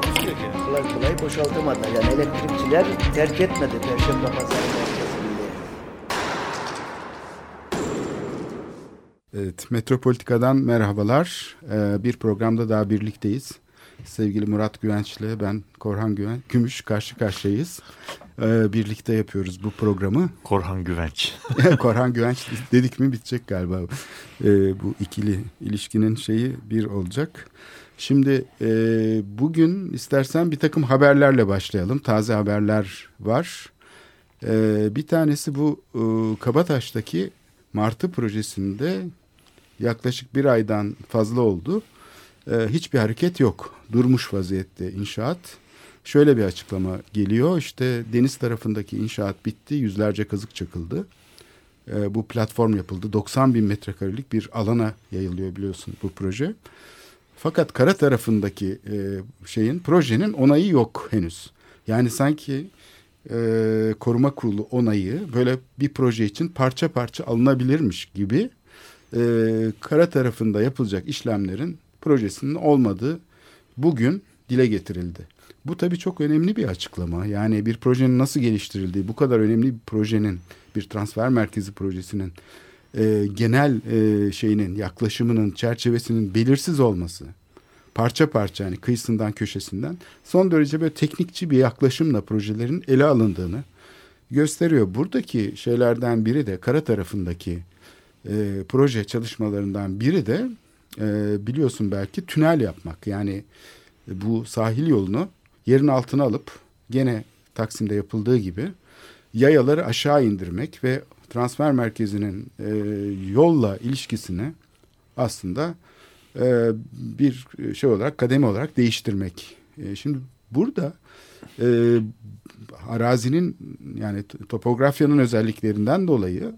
Takusuyor ki. Kolay kolay boşaltamadılar. Yani elektrikçiler terk etmedi Perşembe Pazarı merkezini. Evet, Metropolitika'dan merhabalar. Ee, bir programda daha birlikteyiz. Sevgili Murat Güvenç ile ben Korhan Güven, Gümüş karşı karşıyayız. Ee, birlikte yapıyoruz bu programı. Korhan Güvenç. Korhan Güvenç dedik mi bitecek galiba. Ee, bu ikili ilişkinin şeyi bir olacak. Şimdi e, bugün istersen bir takım haberlerle başlayalım. Taze haberler var. Ee, bir tanesi bu e, Kabataş'taki Martı projesinde yaklaşık bir aydan fazla oldu. Ee, hiçbir hareket yok. Durmuş vaziyette inşaat. Şöyle bir açıklama geliyor. İşte deniz tarafındaki inşaat bitti. Yüzlerce kazık çakıldı. Ee, bu platform yapıldı. 90 bin metrekarelik bir alana yayılıyor biliyorsun bu proje. Fakat kara tarafındaki e, şeyin projenin onayı yok henüz. Yani sanki e, koruma kurulu onayı böyle bir proje için parça parça alınabilirmiş gibi e, kara tarafında yapılacak işlemlerin projesinin olmadığı bugün dile getirildi. Bu tabii çok önemli bir açıklama. Yani bir projenin nasıl geliştirildiği, bu kadar önemli bir projenin, bir transfer merkezi projesinin e, genel e, şeyinin, yaklaşımının, çerçevesinin belirsiz olması, parça parça yani kıyısından köşesinden son derece böyle teknikçi bir yaklaşımla projelerin ele alındığını gösteriyor. Buradaki şeylerden biri de kara tarafındaki e, proje çalışmalarından biri de e, biliyorsun belki tünel yapmak. Yani bu sahil yolunu yerin altına alıp gene Taksim'de yapıldığı gibi yayaları aşağı indirmek ve transfer merkezinin e, yolla ilişkisini aslında e, bir şey olarak kademe olarak değiştirmek. E, şimdi burada e, arazinin yani topografyanın özelliklerinden dolayı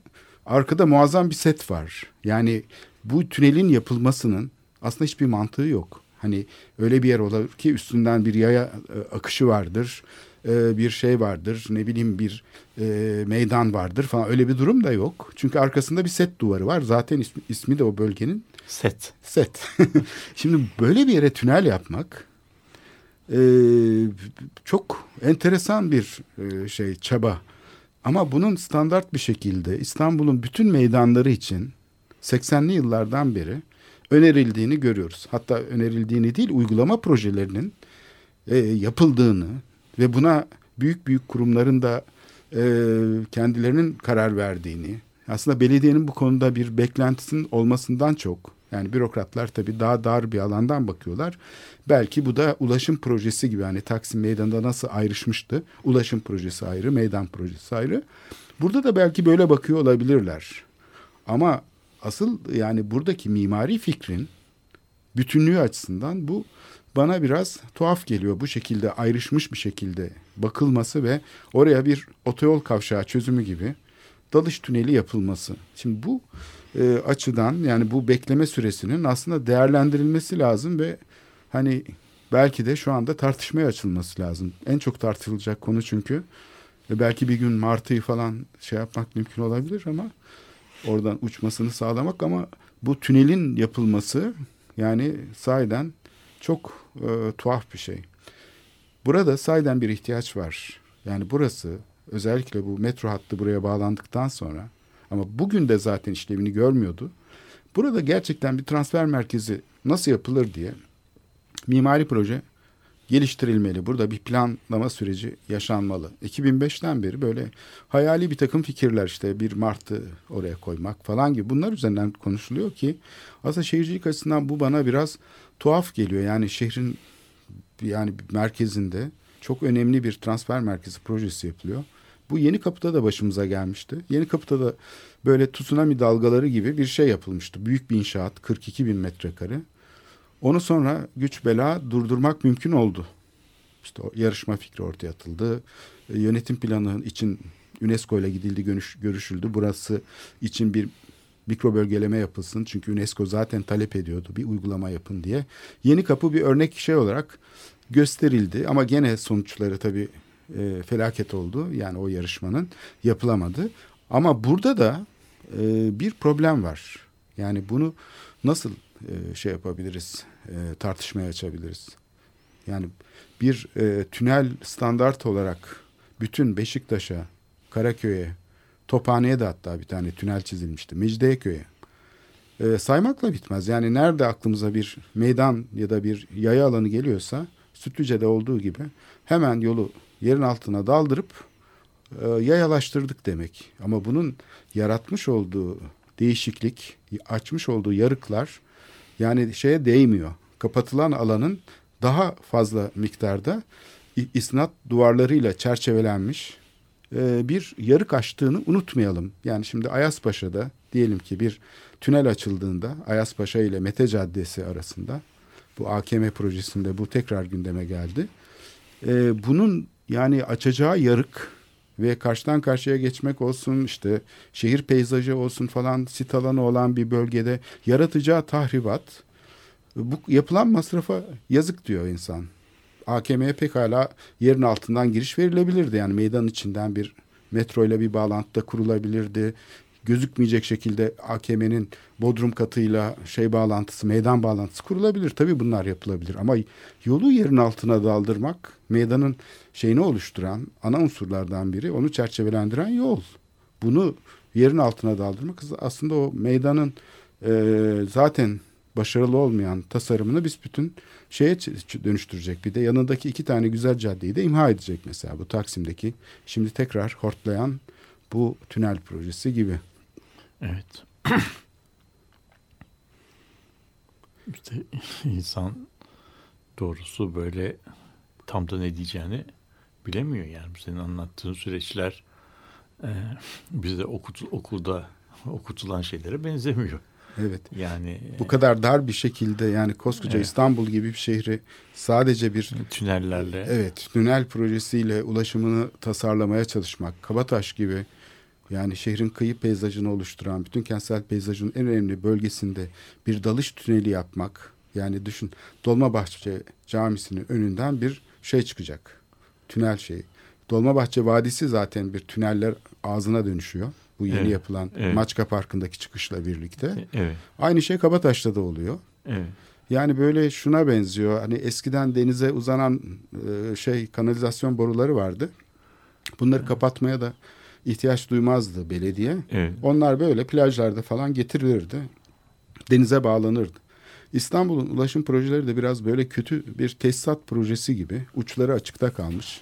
arkada muazzam bir set var. Yani bu tünelin yapılmasının aslında hiçbir mantığı yok. Hani öyle bir yer olur ki üstünden bir yaya e, akışı vardır, e, bir şey vardır, ne bileyim bir e, meydan vardır falan öyle bir durum da yok. Çünkü arkasında bir set duvarı var. Zaten ismi, ismi de o bölgenin Set. set. Şimdi böyle bir yere tünel yapmak e, çok enteresan bir e, şey çaba. Ama bunun standart bir şekilde İstanbul'un bütün meydanları için 80'li yıllardan beri önerildiğini görüyoruz. Hatta önerildiğini değil uygulama projelerinin e, yapıldığını ve buna büyük büyük kurumların da e, kendilerinin karar verdiğini aslında belediyenin bu konuda bir beklentisinin olmasından çok yani bürokratlar tabii daha dar bir alandan bakıyorlar. Belki bu da ulaşım projesi gibi hani Taksim Meydanı'nda nasıl ayrışmıştı. Ulaşım projesi ayrı, meydan projesi ayrı. Burada da belki böyle bakıyor olabilirler. Ama asıl yani buradaki mimari fikrin bütünlüğü açısından bu bana biraz tuhaf geliyor. Bu şekilde ayrışmış bir şekilde bakılması ve oraya bir otoyol kavşağı çözümü gibi dalış tüneli yapılması. Şimdi bu e, açıdan yani bu bekleme süresinin aslında değerlendirilmesi lazım ve hani belki de şu anda tartışmaya açılması lazım. En çok tartışılacak konu çünkü ve belki bir gün Martı'yı falan şey yapmak mümkün olabilir ama oradan uçmasını sağlamak ama bu tünelin yapılması yani sahiden çok e, tuhaf bir şey. Burada sahiden bir ihtiyaç var. Yani burası özellikle bu metro hattı buraya bağlandıktan sonra ama bugün de zaten işlevini görmüyordu. Burada gerçekten bir transfer merkezi nasıl yapılır diye mimari proje geliştirilmeli. Burada bir planlama süreci yaşanmalı. 2005'ten beri böyle hayali bir takım fikirler işte bir martı oraya koymak falan gibi bunlar üzerinden konuşuluyor ki aslında şehircilik açısından bu bana biraz tuhaf geliyor. Yani şehrin yani merkezinde çok önemli bir transfer merkezi projesi yapılıyor. Bu Yeni Kapı'da da başımıza gelmişti. Yeni Kapı'da da böyle tsunami dalgaları gibi bir şey yapılmıştı. Büyük bir inşaat 42 bin metrekare. Onu sonra güç bela durdurmak mümkün oldu. İşte yarışma fikri ortaya atıldı. Yönetim planı için UNESCO ile gidildi, görüş, görüşüldü. Burası için bir mikro bölgeleme yapılsın. Çünkü UNESCO zaten talep ediyordu bir uygulama yapın diye. Yeni kapı bir örnek şey olarak gösterildi ama gene sonuçları tabii e, felaket oldu. Yani o yarışmanın yapılamadı. Ama burada da e, bir problem var. Yani bunu nasıl e, şey yapabiliriz, e, tartışmaya açabiliriz? Yani bir e, tünel standart olarak bütün Beşiktaş'a, Karaköy'e, Tophane'ye de hatta bir tane tünel çizilmişti. Mecidiyeköy'e. E, saymakla bitmez. Yani nerede aklımıza bir meydan ya da bir yaya alanı geliyorsa Sütlüce'de olduğu gibi hemen yolu yerin altına daldırıp e, yayalaştırdık demek. Ama bunun yaratmış olduğu değişiklik, açmış olduğu yarıklar yani şeye değmiyor. Kapatılan alanın daha fazla miktarda isnat duvarlarıyla çerçevelenmiş e, bir yarık açtığını unutmayalım. Yani şimdi Ayaspaşa'da diyelim ki bir tünel açıldığında Ayaspaşa ile Mete Caddesi arasında bu AKM projesinde bu tekrar gündeme geldi. E, bunun yani açacağı yarık ve karşıdan karşıya geçmek olsun işte şehir peyzajı olsun falan sit alanı olan bir bölgede yaratacağı tahribat bu yapılan masrafa yazık diyor insan. AKM'ye pekala yerin altından giriş verilebilirdi. Yani meydanın içinden bir metro ile bir bağlantıda kurulabilirdi. Gözükmeyecek şekilde AKM'nin bodrum katıyla şey bağlantısı, meydan bağlantısı kurulabilir. Tabii bunlar yapılabilir ama yolu yerin altına daldırmak meydanın şeyini oluşturan ana unsurlardan biri, onu çerçevelendiren yol. Bunu yerin altına daldırmak aslında o meydanın e, zaten başarılı olmayan tasarımını biz bütün şeye dönüştürecek. Bir de yanındaki iki tane güzel caddeyi de imha edecek mesela bu Taksim'deki şimdi tekrar hortlayan bu tünel projesi gibi. Evet. işte insan doğrusu böyle tam da ne diyeceğini bilemiyor yani. Senin anlattığın süreçler e, bize okut, okulda okutulan şeylere benzemiyor. Evet. Yani bu kadar dar bir şekilde yani koskoca evet. İstanbul gibi bir şehri sadece bir tünellerle evet tünel projesiyle ulaşımını tasarlamaya çalışmak. Kabataş gibi yani şehrin kıyı peyzajını oluşturan bütün kentsel peyzajın en önemli bölgesinde bir dalış tüneli yapmak. Yani düşün Dolmabahçe Camisi'nin önünden bir şey çıkacak. Tünel şey. Dolmabahçe Vadisi zaten bir tüneller ağzına dönüşüyor. Bu yeni evet, yapılan evet. Maçka Parkı'ndaki çıkışla birlikte. E, evet. Aynı şey Kabataş'ta da oluyor. Evet. Yani böyle şuna benziyor. Hani eskiden denize uzanan e, şey kanalizasyon boruları vardı. Bunları evet. kapatmaya da ihtiyaç duymazdı belediye. Evet. Onlar böyle plajlarda falan getirilirdi. Denize bağlanırdı. İstanbul'un ulaşım projeleri de biraz böyle kötü bir tesisat projesi gibi uçları açıkta kalmış.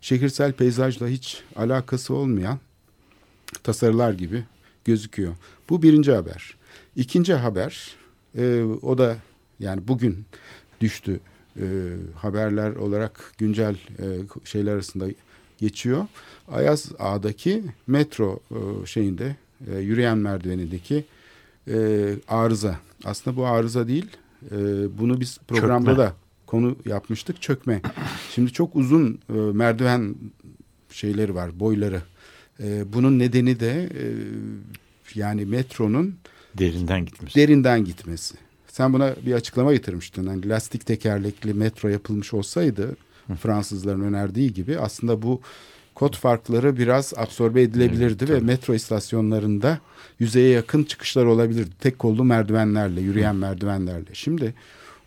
Şehirsel peyzajla hiç alakası olmayan tasarılar gibi gözüküyor. Bu birinci haber. İkinci haber e, o da yani bugün düştü e, haberler olarak güncel e, şeyler arasında geçiyor. Ayaz Ağa'daki metro e, şeyinde e, yürüyen merdivenindeki e, arıza. Aslında bu arıza değil. E, bunu biz programda çökme. da konu yapmıştık. Çökme. Şimdi çok uzun e, merdiven şeyleri var, boyları. E, bunun nedeni de e, yani metronun derinden gitmesi. Derinden gitmesi. Sen buna bir açıklama getirmiştin. Hani lastik tekerlekli metro yapılmış olsaydı Fransızların önerdiği gibi aslında bu kod farkları biraz absorbe edilebilirdi evet, ve metro istasyonlarında yüzeye yakın çıkışlar olabilirdi. Tek kollu merdivenlerle, yürüyen Hı. merdivenlerle. Şimdi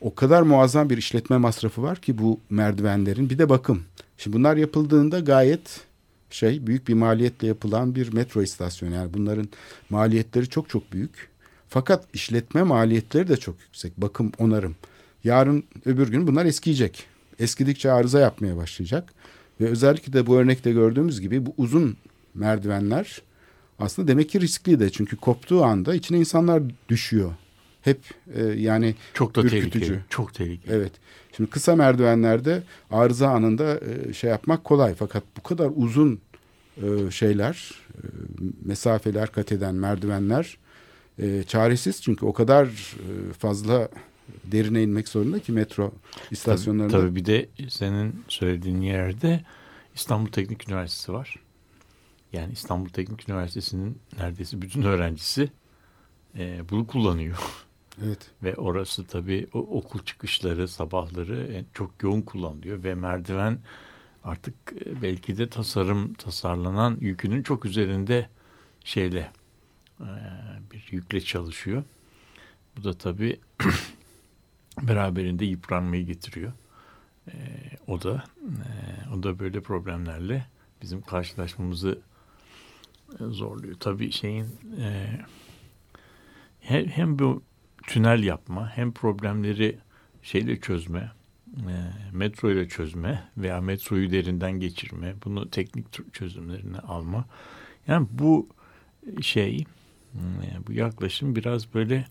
o kadar muazzam bir işletme masrafı var ki bu merdivenlerin bir de bakım. Şimdi bunlar yapıldığında gayet şey büyük bir maliyetle yapılan bir metro istasyonu. Yani bunların maliyetleri çok çok büyük. Fakat işletme maliyetleri de çok yüksek. Bakım, onarım. Yarın öbür gün bunlar eskiyecek. Eskidikçe arıza yapmaya başlayacak. Ve özellikle de bu örnekte gördüğümüz gibi bu uzun merdivenler aslında demek ki riskli de. Çünkü koptuğu anda içine insanlar düşüyor. Hep e, yani çok da ürkütücü. tehlikeli. Çok tehlikeli. Evet. Şimdi kısa merdivenlerde arıza anında e, şey yapmak kolay. Fakat bu kadar uzun e, şeyler, e, mesafeler kat eden merdivenler e, çaresiz. Çünkü o kadar e, fazla derine inmek zorunda ki metro istasyonlarında. Tabii, tabii bir de senin söylediğin yerde İstanbul Teknik Üniversitesi var. Yani İstanbul Teknik Üniversitesi'nin neredeyse bütün öğrencisi e, bunu kullanıyor. Evet. Ve orası tabii o, okul çıkışları, sabahları çok yoğun kullanılıyor ve merdiven artık e, belki de tasarım tasarlanan yükünün çok üzerinde şeyle e, bir yükle çalışıyor. Bu da tabii beraberinde yıpranmayı getiriyor. E, o da o da böyle problemlerle bizim karşılaşmamızı zorluyor. Tabii şeyin hem bu tünel yapma hem problemleri şeyle çözme e, metro ile çözme veya metroyu derinden geçirme bunu teknik çözümlerine alma. Yani bu şey e, bu yaklaşım biraz böyle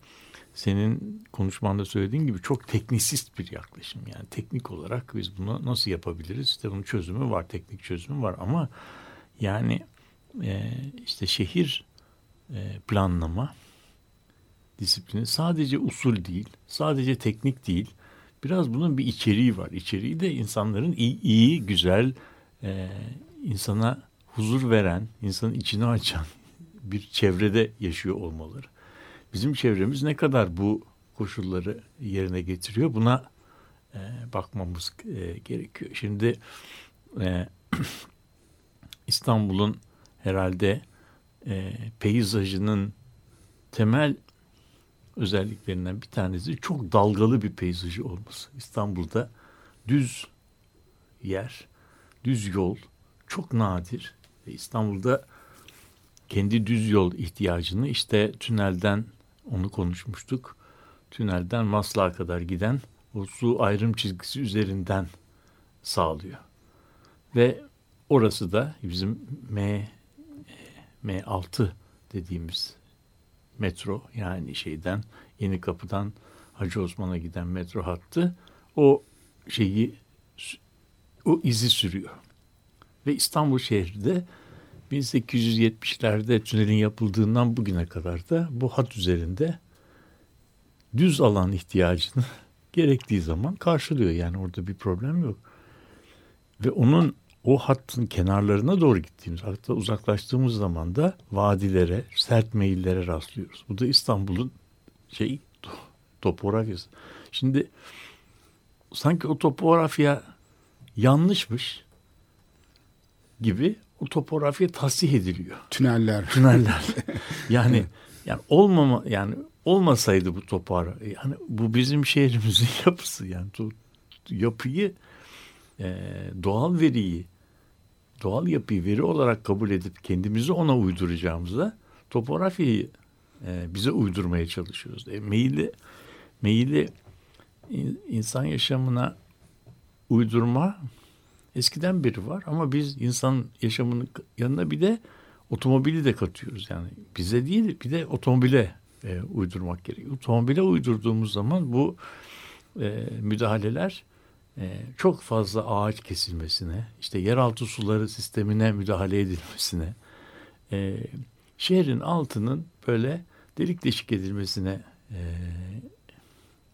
senin konuşmanda söylediğin gibi çok teknisist bir yaklaşım. Yani teknik olarak biz bunu nasıl yapabiliriz? İşte bunun çözümü var teknik çözümü var ama yani e, işte şehir planlama disiplini sadece usul değil, sadece teknik değil. Biraz bunun bir içeriği var. İçeriği de insanların iyi, iyi güzel, e, insana huzur veren, insanın içini açan bir çevrede yaşıyor olmaları. Bizim çevremiz ne kadar bu koşulları yerine getiriyor buna e, bakmamız e, gerekiyor. Şimdi e, İstanbul'un herhalde e, peyzajının temel özelliklerinden bir tanesi çok dalgalı bir peyzajı olması. İstanbul'da düz yer, düz yol çok nadir. Ve İstanbul'da kendi düz yol ihtiyacını işte tünelden onu konuşmuştuk. Tünelden Maslak'a kadar giden o su ayrım çizgisi üzerinden sağlıyor. Ve orası da bizim M M6 dediğimiz metro yani şeyden Yeni Kapı'dan Hacı Osman'a giden metro hattı o şeyi o izi sürüyor. Ve İstanbul şehri de 1870'lerde tünelin yapıldığından bugüne kadar da bu hat üzerinde düz alan ihtiyacını gerektiği zaman karşılıyor. Yani orada bir problem yok. Ve onun o hattın kenarlarına doğru gittiğimiz hatta uzaklaştığımız zaman da vadilere, sert meyillere rastlıyoruz. Bu da İstanbul'un şey topografyası. Şimdi sanki o topografya yanlışmış gibi o topografya tasih ediliyor. Tüneller. Tüneller. yani yani olmama yani olmasaydı bu topografya yani bu bizim şehrimizin yapısı yani yapıyı e, doğal veriyi doğal yapıyı veri olarak kabul edip kendimizi ona uyduracağımızda topografyayı e, bize uydurmaya çalışıyoruz. E, meyilli, meyilli insan yaşamına uydurma eskiden beri var ama biz insan yaşamının yanına bir de otomobili de katıyoruz. Yani bize değil bir de otomobile e, uydurmak gerekiyor. Otomobile uydurduğumuz zaman bu e, müdahaleler çok fazla ağaç kesilmesine, işte yeraltı suları sistemine müdahale edilmesine, e, şehrin altının böyle delik deşik edilmesine e,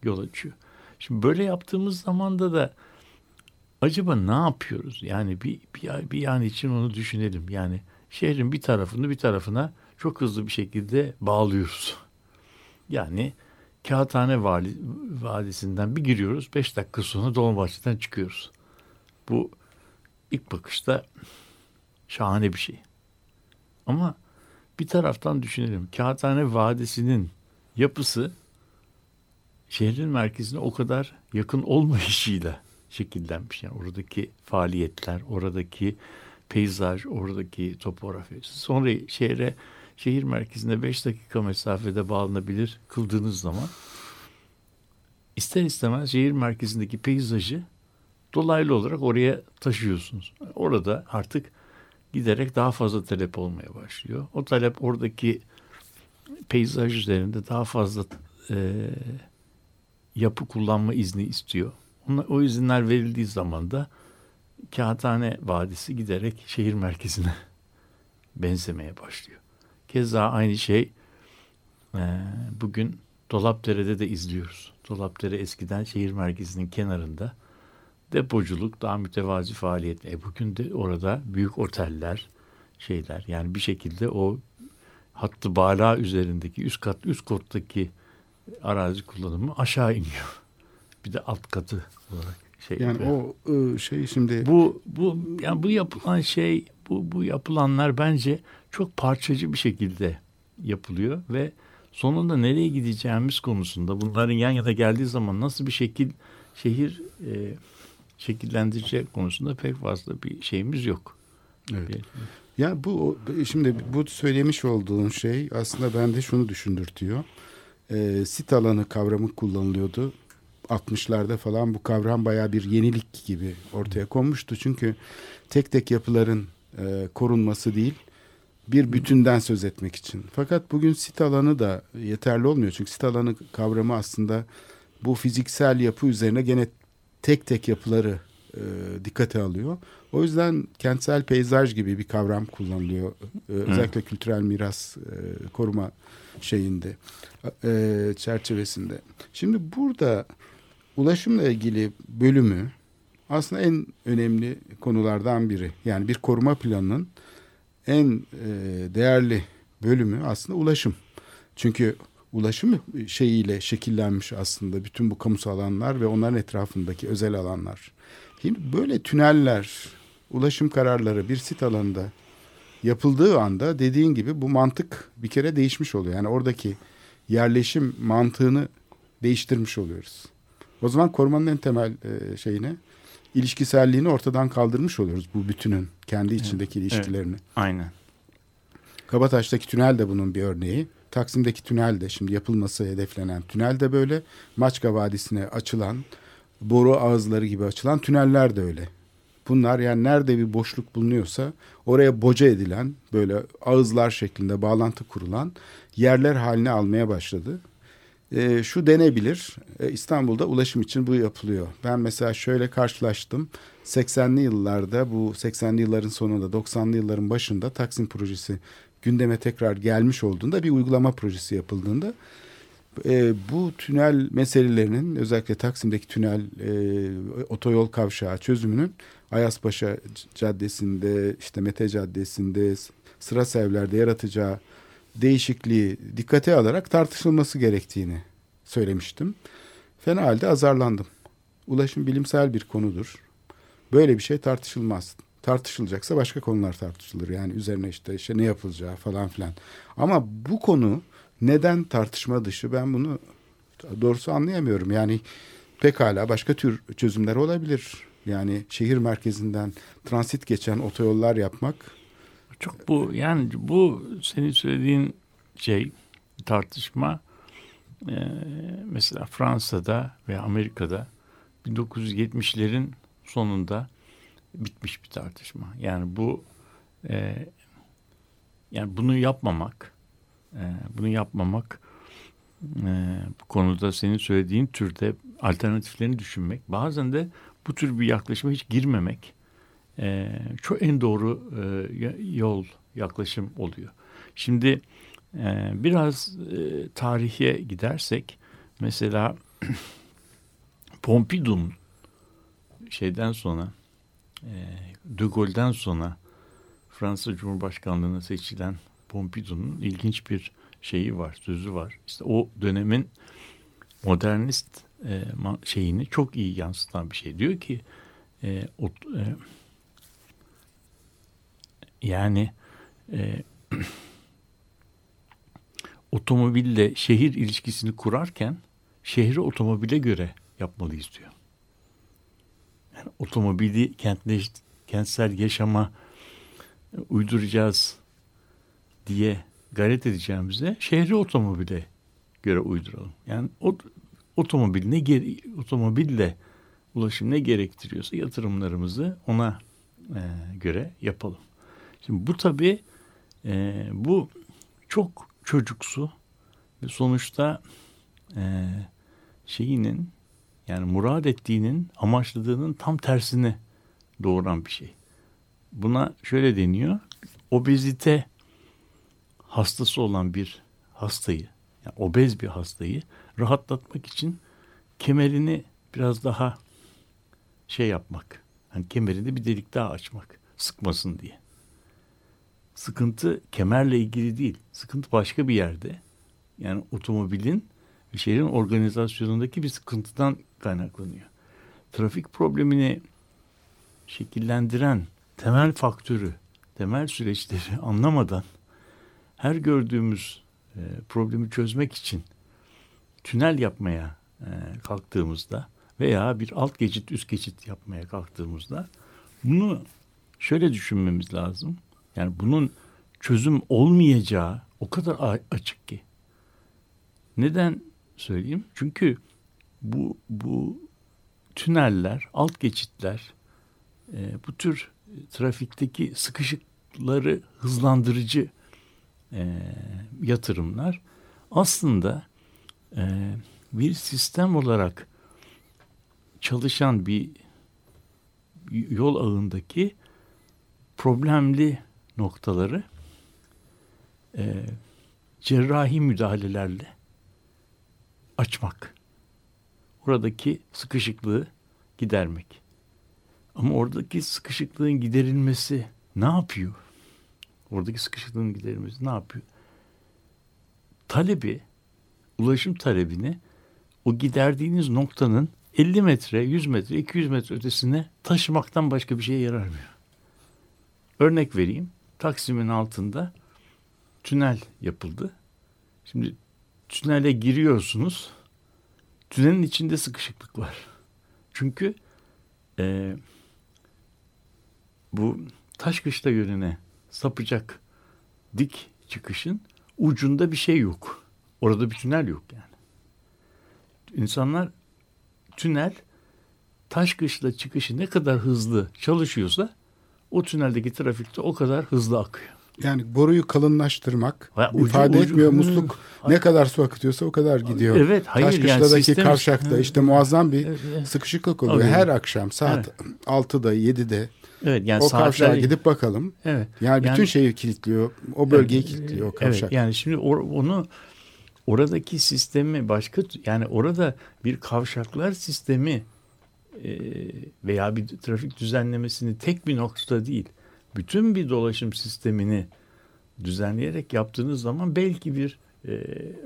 yol açıyor. Şimdi böyle yaptığımız zamanda da acaba ne yapıyoruz? Yani bir, bir, bir an için onu düşünelim. Yani şehrin bir tarafını bir tarafına çok hızlı bir şekilde bağlıyoruz. Yani Kağıthane Vadisi'nden bir giriyoruz. Beş dakika sonra Dolmabahçe'den çıkıyoruz. Bu ilk bakışta şahane bir şey. Ama bir taraftan düşünelim. Kağıthane Vadisi'nin yapısı şehrin merkezine o kadar yakın olmayışıyla şekillenmiş. Yani oradaki faaliyetler, oradaki peyzaj, oradaki topografya. Sonra şehre şehir merkezine 5 dakika mesafede bağlanabilir kıldığınız zaman ister istemez şehir merkezindeki peyzajı dolaylı olarak oraya taşıyorsunuz. Orada artık giderek daha fazla talep olmaya başlıyor. O talep oradaki peyzaj üzerinde daha fazla e, yapı kullanma izni istiyor. Ona, o izinler verildiği zaman da Kağıthane Vadisi giderek şehir merkezine benzemeye başlıyor. Keza aynı şey e, bugün Dolapdere'de de izliyoruz. Dolapdere eskiden şehir merkezinin kenarında depoculuk daha mütevazi faaliyet. E bugün de orada büyük oteller, şeyler yani bir şekilde o hattı bala üzerindeki üst kat üst kottaki arazi kullanımı aşağı iniyor. Bir de alt katı olarak şey. Yani yapıyor. o ıı, şey şimdi bu bu yani bu yapılan şey bu bu yapılanlar bence çok parçacı bir şekilde yapılıyor ve sonunda nereye gideceğimiz konusunda bunların yan yana geldiği zaman nasıl bir şekil şehir e, şekillendirecek konusunda pek fazla bir şeyimiz yok. Evet. Bir- Ya bu şimdi bu söylemiş olduğun şey aslında bende şunu düşündürtüyor. Ee, sit alanı kavramı kullanılıyordu. 60'larda falan bu kavram bayağı bir yenilik gibi ortaya konmuştu. Çünkü tek tek yapıların e, korunması değil bir bütünden söz etmek için. Fakat bugün sit alanı da yeterli olmuyor. Çünkü sit alanı kavramı aslında bu fiziksel yapı üzerine gene tek tek yapıları e, dikkate alıyor. O yüzden kentsel peyzaj gibi bir kavram kullanılıyor. E, özellikle kültürel miras e, koruma şeyinde e, çerçevesinde. Şimdi burada ulaşımla ilgili bölümü aslında en önemli konulardan biri. Yani bir koruma planının en e, değerli bölümü aslında ulaşım. Çünkü ulaşım şeyiyle şekillenmiş aslında bütün bu kamusal alanlar ve onların etrafındaki özel alanlar. Şimdi böyle tüneller, ulaşım kararları bir sit alanında yapıldığı anda dediğin gibi bu mantık bir kere değişmiş oluyor. Yani oradaki yerleşim mantığını değiştirmiş oluyoruz. O zaman korumanın en temel e, şeyine ilişkiselliğini ortadan kaldırmış oluyoruz bu bütünün kendi içindeki ilişkilerini. Aynen. Kabataş'taki tünel de bunun bir örneği. Taksim'deki tünel de şimdi yapılması hedeflenen tünel de böyle. Maçka Vadisi'ne açılan boru ağızları gibi açılan tüneller de öyle. Bunlar yani nerede bir boşluk bulunuyorsa oraya boca edilen böyle ağızlar şeklinde bağlantı kurulan yerler haline almaya başladı. E, şu denebilir e, İstanbul'da ulaşım için bu yapılıyor. Ben mesela şöyle karşılaştım. 80'li yıllarda bu 80'li yılların sonunda 90'lı yılların başında Taksim projesi gündeme tekrar gelmiş olduğunda bir uygulama projesi yapıldığında e, bu tünel meselelerinin özellikle Taksim'deki tünel e, otoyol kavşağı çözümünün Ayaspaşa Caddesi'nde işte Mete Caddesi'nde sıra sevlerde yaratacağı değişikliği dikkate alarak tartışılması gerektiğini söylemiştim. Fena halde azarlandım. Ulaşım bilimsel bir konudur. Böyle bir şey tartışılmaz. Tartışılacaksa başka konular tartışılır. Yani üzerine işte, işte ne yapılacağı falan filan. Ama bu konu neden tartışma dışı ben bunu doğrusu anlayamıyorum. Yani pekala başka tür çözümler olabilir. Yani şehir merkezinden transit geçen otoyollar yapmak Çok bu yani bu senin söylediğin şey tartışma e, mesela Fransa'da ve Amerika'da 1970'lerin sonunda bitmiş bir tartışma. Yani bu e, yani bunu yapmamak e, bunu yapmamak e, bu konuda senin söylediğin türde alternatiflerini düşünmek bazen de bu tür bir yaklaşıma hiç girmemek e, çok en doğru e, yol yaklaşım oluyor. Şimdi e, biraz e, tarihe gidersek mesela Pompidou'nun şeyden sonra e, De Gaulle'den sonra Fransa Cumhurbaşkanlığına seçilen Pompidou'nun ilginç bir şeyi var, sözü var. İşte o dönemin modernist e, şeyini çok iyi yansıtan bir şey. Diyor ki e, o, e, yani e, otomobille şehir ilişkisini kurarken şehri otomobile göre yapmalıyız diyor. Yani otomobili kentleş, kentsel yaşama uyduracağız diye gayret edeceğimize şehri otomobile göre uyduralım. Yani o, otomobil ne gere, otomobille ulaşım ne gerektiriyorsa yatırımlarımızı ona e, göre yapalım. Şimdi bu tabii e, bu çok çocuksu ve sonuçta e, şeyinin yani murad ettiğinin amaçladığının tam tersini doğuran bir şey. Buna şöyle deniyor. Obezite hastası olan bir hastayı, yani obez bir hastayı rahatlatmak için kemerini biraz daha şey yapmak. Hani kemerini bir delik daha açmak. Sıkmasın diye. Sıkıntı kemerle ilgili değil. Sıkıntı başka bir yerde. Yani otomobilin şehrin organizasyonundaki bir sıkıntıdan kaynaklanıyor. Trafik problemini şekillendiren temel faktörü, temel süreçleri anlamadan her gördüğümüz e, problemi çözmek için tünel yapmaya e, kalktığımızda veya bir alt geçit üst geçit yapmaya kalktığımızda bunu şöyle düşünmemiz lazım. Yani bunun çözüm olmayacağı o kadar açık ki. Neden söyleyeyim? Çünkü bu bu tüneller, alt geçitler, e, bu tür trafikteki sıkışıkları hızlandırıcı e, yatırımlar aslında e, bir sistem olarak çalışan bir yol ağındaki problemli noktaları e, cerrahi müdahalelerle açmak. Oradaki sıkışıklığı gidermek. Ama oradaki sıkışıklığın giderilmesi ne yapıyor? Oradaki sıkışıklığın giderilmesi ne yapıyor? Talebi, ulaşım talebini o giderdiğiniz noktanın 50 metre, 100 metre, 200 metre ötesine taşımaktan başka bir şeye yaramıyor. Örnek vereyim. Taksim'in altında tünel yapıldı. Şimdi tünele giriyorsunuz. Tünelin içinde sıkışıklık var. Çünkü e, bu Taşkışla yönüne sapacak dik çıkışın ucunda bir şey yok. Orada bir tünel yok yani. İnsanlar tünel Taşkışla çıkışı ne kadar hızlı çalışıyorsa o tüneldeki trafikte o kadar hızlı akıyor. Yani boruyu kalınlaştırmak Ha, ucu- ifade ucu- etmiyor. Hı. Musluk ne kadar su akıtıyorsa o kadar gidiyor. Evet, hayır, yani Taşkışla'daki sistem- kavşakta işte muazzam bir Evet, evet. sıkışıklık oluyor. Tabii. Her akşam saat 6'da 7'de Evet yani o kavşağa saatler- gidip bakalım. Evet. Yani bütün Yani- şeyi kilitliyor. O bölgeyi Evet, kilitliyor o Evet kavşak. yani şimdi or- onu oradaki sistemi başka yani orada bir kavşaklar sistemi veya bir trafik düzenlemesini tek bir noktada değil bütün bir dolaşım sistemini düzenleyerek yaptığınız zaman belki bir e,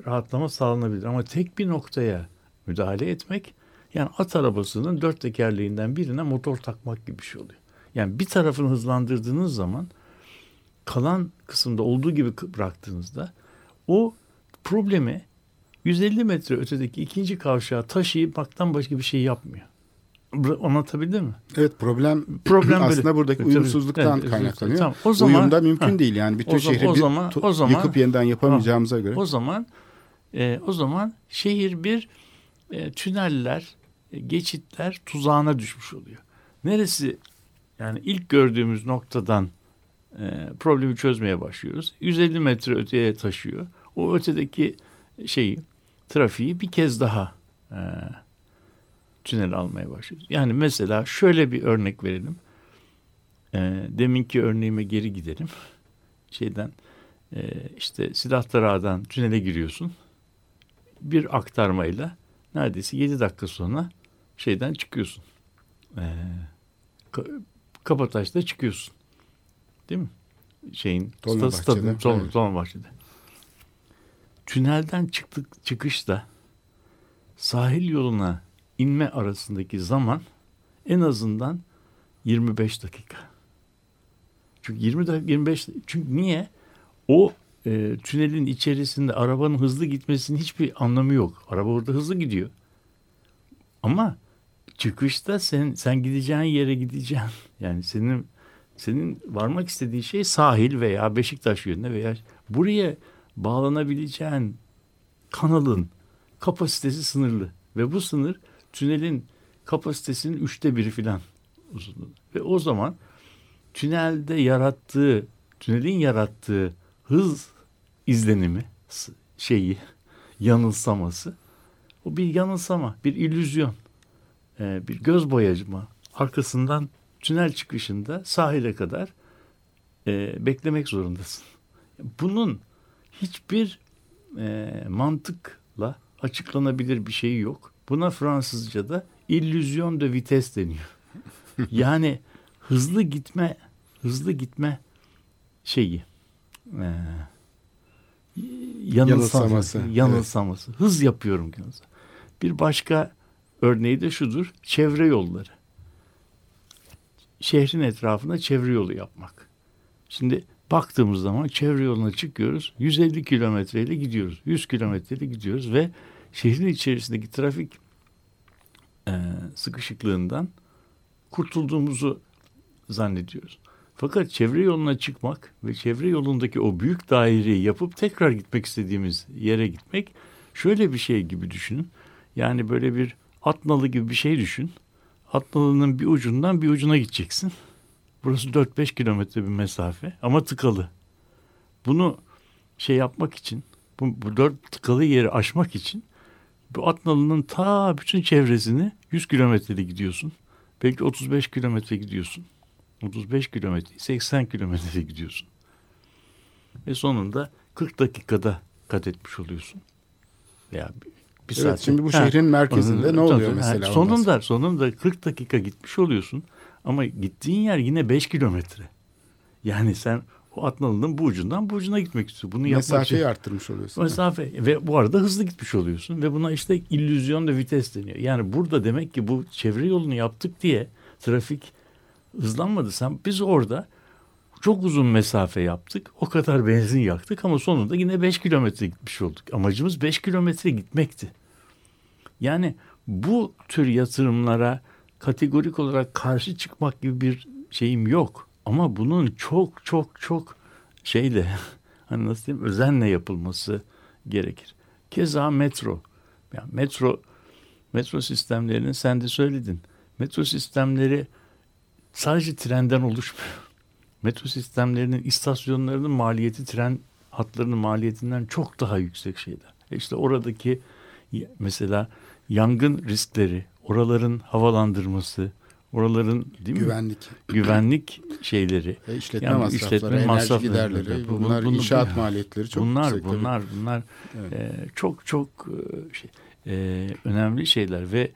rahatlama sağlanabilir ama tek bir noktaya müdahale etmek yani at arabasının dört tekerleğinden birine motor takmak gibi bir şey oluyor. Yani bir tarafını hızlandırdığınız zaman kalan kısımda olduğu gibi bıraktığınızda o problemi 150 metre ötedeki ikinci kavşağa taşıymaktan başka bir şey yapmıyor. Anlatabildim mi? Evet problem, Problem böyle. aslında buradaki Tabii, uyumsuzluktan evet, kaynaklanıyor. tamam. O zaman- Uyumda mümkün Ha. değil yani bütün O zaman- şehri o bir zaman- tu- o zaman- yıkıp yeniden yapamayacağımıza göre. O zaman e, o zaman şehir bir e, tüneller, e, geçitler tuzağına düşmüş oluyor. Neresi yani ilk gördüğümüz noktadan e, problemi çözmeye başlıyoruz. 150 metre öteye taşıyor. O ötedeki şeyi, trafiği bir kez daha e, tünel almaya başlıyoruz. Yani mesela şöyle bir örnek verelim. E, deminki örneğime geri gidelim. Şeyden e, işte Siddhartha Ra'dan tünele giriyorsun. Bir aktarmayla neredeyse 7 dakika sonra şeyden çıkıyorsun. E, Ka- Kabataş'ta çıkıyorsun. Değil mi? Şeyin Dolmabahçe'de, sta- stadın Dol- evet. Dolmabahçe'de. Tünelden çıktık çıkışta sahil yoluna inme arasındaki zaman en azından 25 dakika. Çünkü 20 dakika 25 çünkü niye? O e, tünelin içerisinde arabanın hızlı gitmesinin hiçbir anlamı yok. Araba orada hızlı gidiyor. Ama çıkışta sen sen gideceğin yere gideceksin. Yani senin senin varmak istediğin şey sahil veya Beşiktaş yönüne veya buraya bağlanabileceğin kanalın kapasitesi sınırlı ve bu sınır tünelin kapasitesinin üçte biri filan uzunluğu. Ve o zaman tünelde yarattığı, tünelin yarattığı hız izlenimi şeyi, yanılsaması o bir yanılsama, bir illüzyon, e, bir göz boyacıma. Arkasından tünel çıkışında sahile kadar e, beklemek zorundasın. Bunun hiçbir e, mantıkla açıklanabilir bir şeyi yok. Buna Fransızca'da illüzyon de vites deniyor. Yani hızlı gitme hızlı gitme şeyi e, yanılsaması, Yanılsaması, yanılsaması. Hız yapıyorum. Bir başka örneği de şudur. Çevre yolları. Şehrin etrafında çevre yolu yapmak. Şimdi baktığımız zaman çevre yoluna çıkıyoruz. 150 kilometreyle gidiyoruz. 100 kilometreyle gidiyoruz ve şehrin içerisindeki trafik e, sıkışıklığından kurtulduğumuzu zannediyoruz. Fakat çevre yoluna çıkmak ve çevre yolundaki o büyük daireyi yapıp tekrar gitmek istediğimiz yere gitmek şöyle bir şey gibi düşünün. Yani böyle bir atnalı gibi bir şey düşün. Atnalının bir ucundan bir ucuna gideceksin. Burası 4-5 kilometre bir mesafe ama tıkalı. Bunu şey yapmak için, bu, bu dört tıkalı yeri aşmak için bu Atnalı'nın ta bütün çevresini 100 kilometrede gidiyorsun. Belki 35 kilometre gidiyorsun. 35 kilometre, 80 kilometre gidiyorsun. Ve sonunda 40 dakikada kat etmiş oluyorsun. Veya bir, Evet, saat. şimdi bu şehrin merkezinde ne oluyor mesela Sonunda, ondan sonunda 40 dakika gitmiş oluyorsun. Ama gittiğin yer yine 5 kilometre. Yani sen Atnalı'nın bu ucundan bu ucuna gitmek istiyorsun. Bunu yapmak Mesafeyi arttırmış oluyorsun. Mesafe ve bu arada hızlı gitmiş oluyorsun ve buna işte illüzyon de vites deniyor. Yani burada demek ki bu çevre yolunu yaptık diye trafik hızlanmadı. Sen biz orada çok uzun mesafe yaptık. O kadar benzin yaktık ama sonunda yine 5 kilometre gitmiş olduk. Amacımız 5 kilometre gitmekti. Yani bu tür yatırımlara kategorik olarak karşı çıkmak gibi bir şeyim yok. Ama bunun çok çok çok şeyle hani nasıl diyeyim özenle yapılması gerekir. Keza metro. Yani metro metro sistemlerinin sen de söyledin. Metro sistemleri sadece trenden oluşmuyor. Metro sistemlerinin istasyonlarının maliyeti tren hatlarının maliyetinden çok daha yüksek şeyler. E İşte oradaki mesela yangın riskleri, oraların havalandırması, oraların değil mi? Güvenlik, güvenlik şeyleri. e, işletme Yani masrafları, işletme enerji masrafları, giderleri, bu- bunlar bunu- inşaat maliyetleri çok bunlar yüksek. tabii. bunlar bunlar Evet. e, çok çok e, şey, e, önemli şeyler ve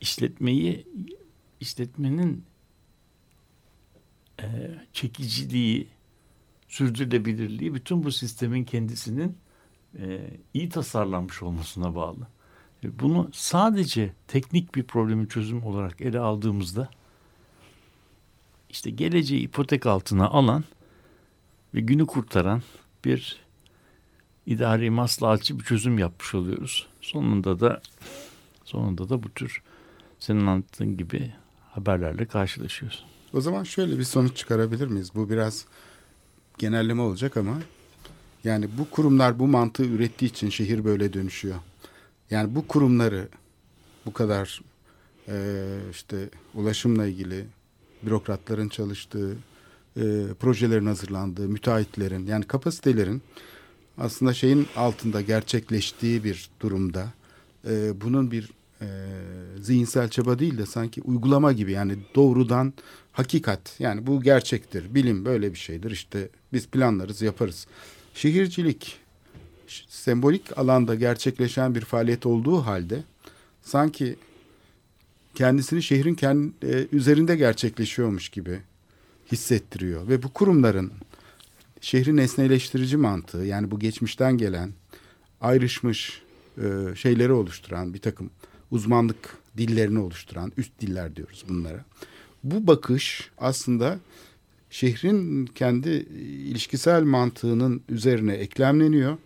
işletmeyi işletmenin e, çekiciliği, sürdürülebilirliği bütün bu sistemin kendisinin e, iyi tasarlanmış olmasına bağlı. Bunu sadece teknik bir problemi çözüm olarak ele aldığımızda işte geleceği ipotek altına alan ve günü kurtaran bir idari maslahatçı bir çözüm yapmış oluyoruz. Sonunda da sonunda da bu tür senin anlattığın gibi haberlerle karşılaşıyoruz. O zaman şöyle bir sonuç çıkarabilir miyiz? Bu biraz genelleme olacak ama yani bu kurumlar bu mantığı ürettiği için şehir böyle dönüşüyor. Yani bu kurumları bu kadar e, işte ulaşımla ilgili bürokratların çalıştığı, e, projelerin hazırlandığı, müteahhitlerin yani kapasitelerin aslında şeyin altında gerçekleştiği bir durumda e, bunun bir e, zihinsel çaba değil de sanki uygulama gibi yani doğrudan hakikat. Yani bu gerçektir bilim böyle bir şeydir işte biz planlarız yaparız. Şehircilik sembolik alanda gerçekleşen bir faaliyet olduğu halde sanki kendisini şehrin kendi, e, üzerinde gerçekleşiyormuş gibi hissettiriyor ve bu kurumların şehrin nesneleştirici mantığı yani bu geçmişten gelen ayrışmış e, şeyleri oluşturan bir takım uzmanlık dillerini oluşturan üst diller diyoruz bunlara. Bu bakış aslında şehrin kendi ilişkisel mantığının üzerine eklemleniyor.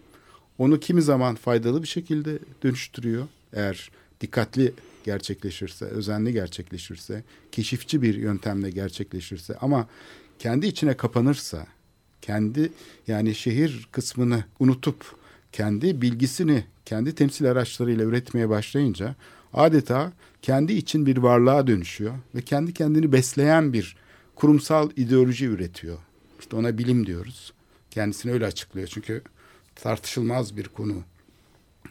Onu kimi zaman faydalı bir şekilde dönüştürüyor. Eğer dikkatli gerçekleşirse, özenli gerçekleşirse, keşifçi bir yöntemle gerçekleşirse ama kendi içine kapanırsa, kendi yani şehir kısmını unutup kendi bilgisini kendi temsil araçlarıyla üretmeye başlayınca adeta kendi için bir varlığa dönüşüyor ve kendi kendini besleyen bir kurumsal ideoloji üretiyor. İşte ona bilim diyoruz. Kendisini öyle açıklıyor. Çünkü tartışılmaz bir konu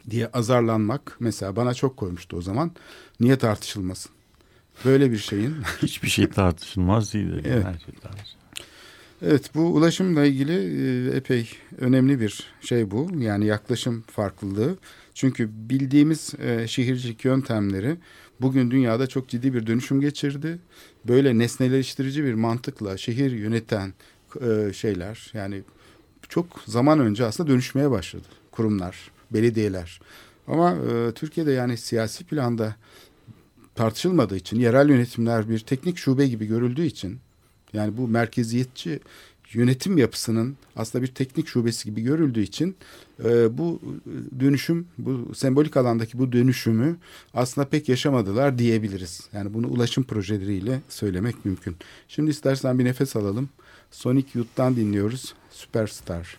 diye azarlanmak mesela bana çok koymuştu o zaman. Niye tartışılmasın? Böyle bir şeyin Hiçbir şey tartışılmaz değil. Evet. Her şey tartışılmaz. Evet bu ulaşımla ilgili e, epey önemli bir şey bu. Yani yaklaşım farklılığı. Çünkü bildiğimiz e, şehircilik yöntemleri bugün dünyada çok ciddi bir dönüşüm geçirdi. Böyle nesneleştirici bir mantıkla şehir yöneten e, şeyler yani çok zaman önce aslında dönüşmeye başladı. Kurumlar, belediyeler. Ama e, Türkiye'de yani siyasi planda tartışılmadığı için yerel yönetimler bir teknik şube gibi görüldüğü için yani bu merkeziyetçi yönetim yapısının aslında bir teknik şubesi gibi görüldüğü için e, bu dönüşüm, bu sembolik alandaki bu dönüşümü aslında pek yaşamadılar diyebiliriz. Yani bunu ulaşım projeleriyle söylemek mümkün. Şimdi istersen bir nefes alalım. Sonic Youth'tan dinliyoruz. Superstar.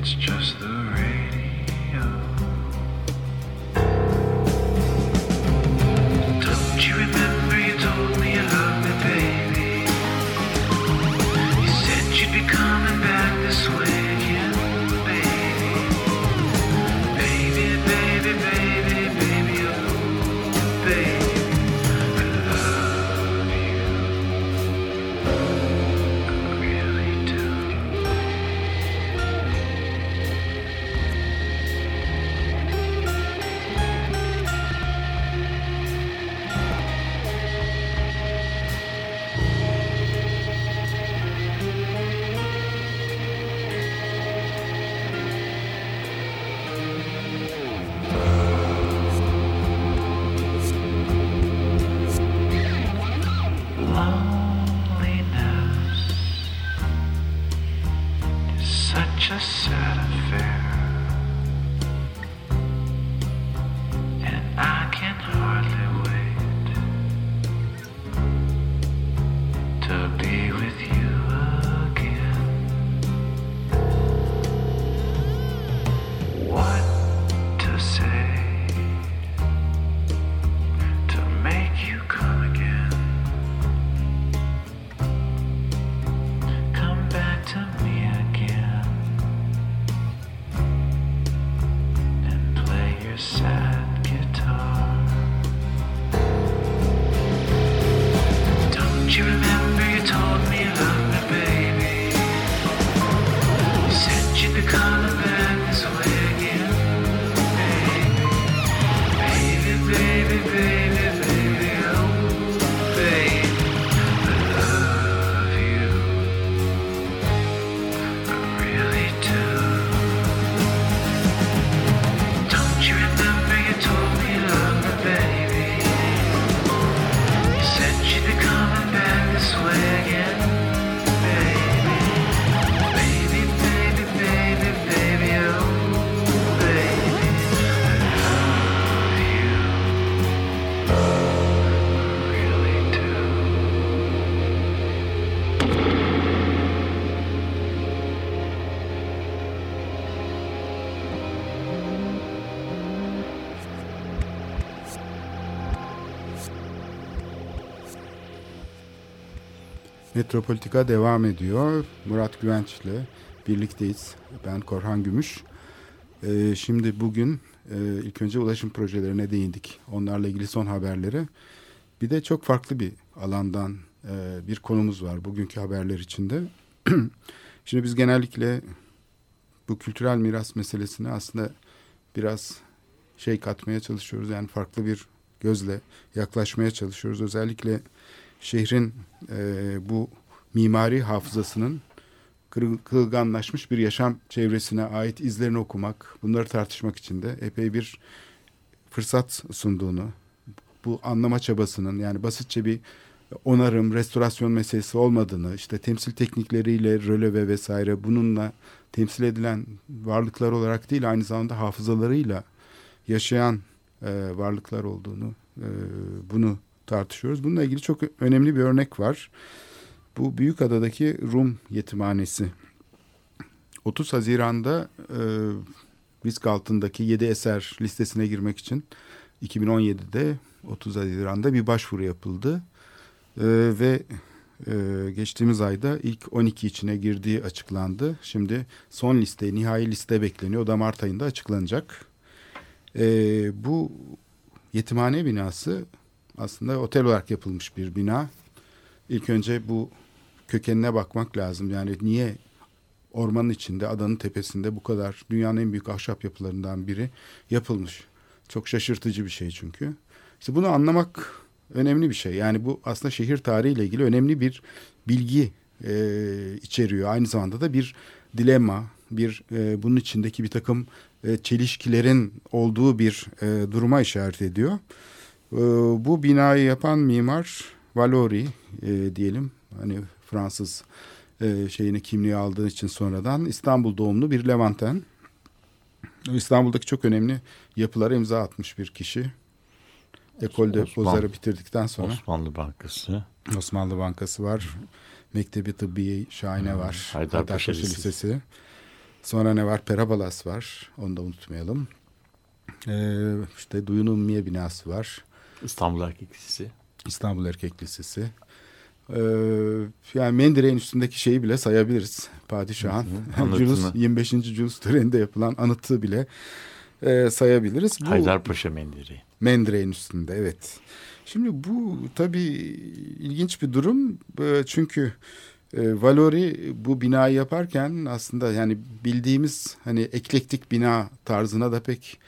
it's just the rain. Metropolitika devam ediyor. Murat Güvenç ile birlikteyiz. Ben Korhan Gümüş. Ee, şimdi bugün e, ilk önce ulaşım projelerine değindik. Onlarla ilgili son haberleri. Bir de çok farklı bir alandan e, bir konumuz var bugünkü haberler içinde. Şimdi biz genellikle bu kültürel miras meselesine aslında biraz şey katmaya çalışıyoruz. Yani farklı bir gözle yaklaşmaya çalışıyoruz. Özellikle şehrin e, bu mimari hafızasının kırılganlaşmış bir yaşam çevresine ait izlerini okumak, bunları tartışmak için de epey bir fırsat sunduğunu, bu anlama çabasının yani basitçe bir onarım, restorasyon meselesi olmadığını, işte temsil teknikleriyle röleve vesaire bununla temsil edilen varlıklar olarak değil aynı zamanda hafızalarıyla yaşayan e, varlıklar olduğunu e, bunu tartışıyoruz. Bununla ilgili çok önemli bir örnek var. Bu büyük adadaki Rum yetimhanesi. 30 Haziran'da e, risk altındaki 7 eser listesine girmek için 2017'de 30 Haziran'da bir başvuru yapıldı. E, ve e, geçtiğimiz ayda ilk 12 içine girdiği açıklandı. Şimdi son liste, nihai liste bekleniyor. O da Mart ayında açıklanacak. E, bu yetimhane binası aslında otel olarak yapılmış bir bina. İlk önce bu kökenine bakmak lazım. Yani niye ormanın içinde, adanın tepesinde bu kadar dünyanın en büyük ahşap yapılarından biri yapılmış. Çok şaşırtıcı bir şey çünkü. İşte bunu anlamak önemli bir şey. Yani bu aslında şehir tarihiyle ilgili önemli bir bilgi e, içeriyor. Aynı zamanda da bir dilemma, bir e, bunun içindeki bir takım e, çelişkilerin olduğu bir e, duruma işaret ediyor. E, bu binayı yapan mimar Valori e, diyelim. Hani Fransız e, şeyini kimliği aldığı için sonradan İstanbul doğumlu bir Levanten. İstanbul'daki çok önemli yapılara imza atmış bir kişi. Ekolde Bozar'ı bitirdikten sonra. Osmanlı Bankası. Osmanlı Bankası var. Mektebi Tıbbiye Şahine hmm. var. Haydarpaşa Lisesi. Lisesi. Sonra ne var? Perabalas var. Onu da unutmayalım. Ee, işte Duyun Ummiye binası var. İstanbul Erkek Lisesi. İstanbul Erkek Lisesi. Ee, yani Mendireğin üstündeki şeyi bile sayabiliriz. Padişahın. Julius, 25. Julius töreninde yapılan anıtı bile e, sayabiliriz. Bu, Haydarpaşa Mendireği. Mendireğin üstünde evet. Şimdi bu tabii ilginç bir durum. Ee, çünkü e, Valori bu binayı yaparken aslında yani bildiğimiz hani eklektik bina tarzına da pek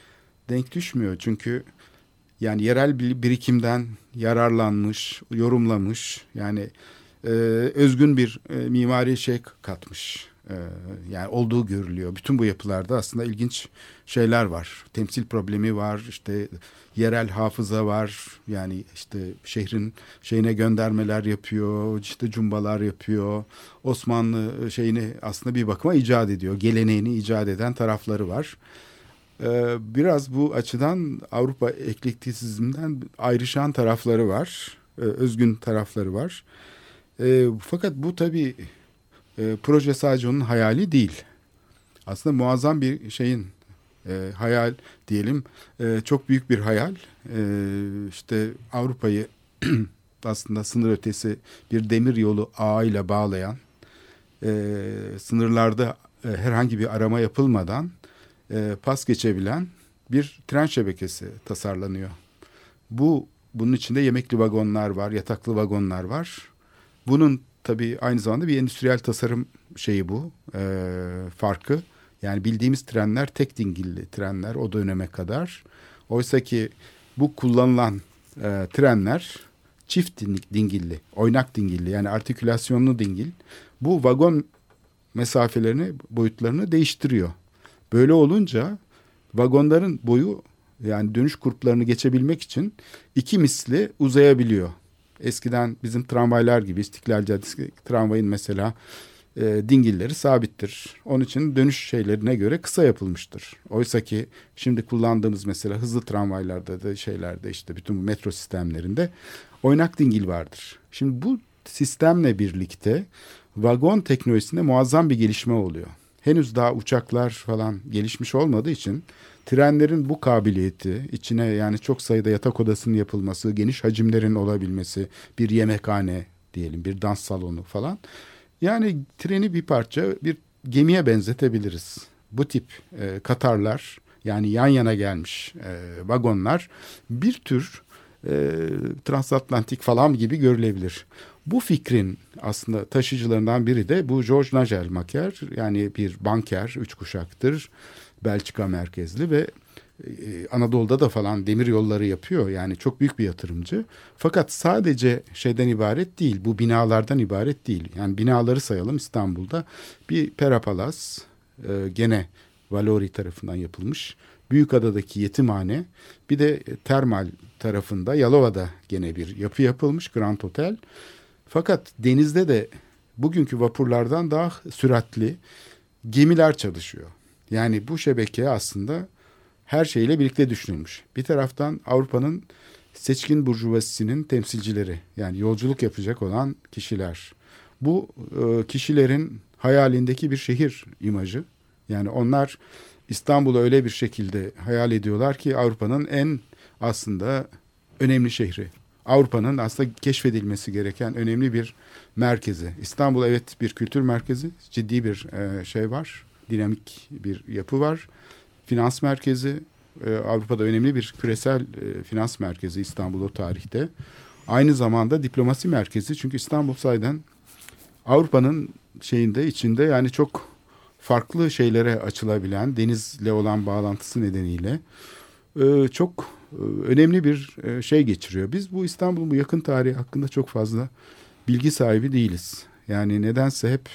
denk düşmüyor. Çünkü yani yerel bir birikimden yararlanmış, yorumlamış. Yani e, özgün bir e, mimari şey katmış. E, yani olduğu görülüyor. Bütün bu yapılarda aslında ilginç şeyler var. Temsil problemi var. İşte yerel hafıza var. Yani işte şehrin şeyine göndermeler yapıyor. işte cumbalar yapıyor. Osmanlı şeyini aslında bir bakıma icat ediyor. Geleneğini icat eden tarafları var. Ee, biraz bu açıdan Avrupa eklektisizmden ayrışan tarafları var. Ee, özgün tarafları var. Ee, fakat bu tabii e, proje sadece onun hayali değil. Aslında muazzam bir şeyin e, hayal diyelim. E, çok büyük bir hayal. İşte Avrupa'yı aslında sınır ötesi bir demir yolu ağıyla bağlayan, sınırlarda herhangi bir arama yapılmadan e, pas geçebilen bir tren şebekesi tasarlanıyor. Bu bunun içinde yemekli vagonlar var, yataklı vagonlar var. Bunun tabii aynı zamanda bir endüstriyel tasarım şeyi bu e, farkı. Yani bildiğimiz trenler tek dingilli trenler o döneme kadar. Oysa ki bu kullanılan e, trenler çift dingilli, oynak dingilli yani artikülasyonlu dingil. Bu vagon mesafelerini, boyutlarını değiştiriyor. Böyle olunca vagonların boyu yani dönüş kurplarını geçebilmek için iki misli uzayabiliyor. Eskiden bizim tramvaylar gibi İstiklal Caddesi tramvayın mesela e, dingilleri sabittir. Onun için dönüş şeylerine göre kısa yapılmıştır. Oysa ki şimdi kullandığımız mesela hızlı tramvaylarda da şeylerde işte bütün metro sistemlerinde oynak dingil vardır. Şimdi bu sistemle birlikte vagon teknolojisinde muazzam bir gelişme oluyor henüz daha uçaklar falan gelişmiş olmadığı için trenlerin bu kabiliyeti içine yani çok sayıda yatak odasının yapılması, geniş hacimlerin olabilmesi, bir yemekhane diyelim, bir dans salonu falan. Yani treni bir parça bir gemiye benzetebiliriz. Bu tip e, Katarlar yani yan yana gelmiş e, vagonlar bir tür e, transatlantik falan gibi görülebilir. Bu fikrin aslında taşıyıcılarından biri de bu George Nagel Maker yani bir banker, üç kuşaktır, Belçika merkezli ve e, Anadolu'da da falan demir yolları yapıyor. Yani çok büyük bir yatırımcı. Fakat sadece şeyden ibaret değil. Bu binalardan ibaret değil. Yani binaları sayalım İstanbul'da. Bir Perapalas e, gene Valori tarafından yapılmış. Büyükada'daki yetimhane. Bir de termal tarafında Yalova'da gene bir yapı yapılmış. Grand Hotel. Fakat denizde de bugünkü vapurlardan daha süratli gemiler çalışıyor. Yani bu şebeke aslında her şeyle birlikte düşünülmüş. Bir taraftan Avrupa'nın seçkin burjuvazisinin temsilcileri yani yolculuk yapacak olan kişiler. Bu e, kişilerin hayalindeki bir şehir imajı. Yani onlar İstanbul'u öyle bir şekilde hayal ediyorlar ki Avrupa'nın en aslında önemli şehri. Avrupa'nın aslında keşfedilmesi gereken önemli bir merkezi. İstanbul evet bir kültür merkezi, ciddi bir e, şey var, dinamik bir yapı var finans merkezi. E, Avrupa'da önemli bir küresel e, finans merkezi İstanbul o tarihte. Aynı zamanda diplomasi merkezi. Çünkü İstanbul sayeden Avrupa'nın şeyinde içinde yani çok farklı şeylere açılabilen denizle olan bağlantısı nedeniyle e, çok önemli bir e, şey geçiriyor. Biz bu İstanbul'un bu yakın tarihi hakkında çok fazla bilgi sahibi değiliz. Yani nedense hep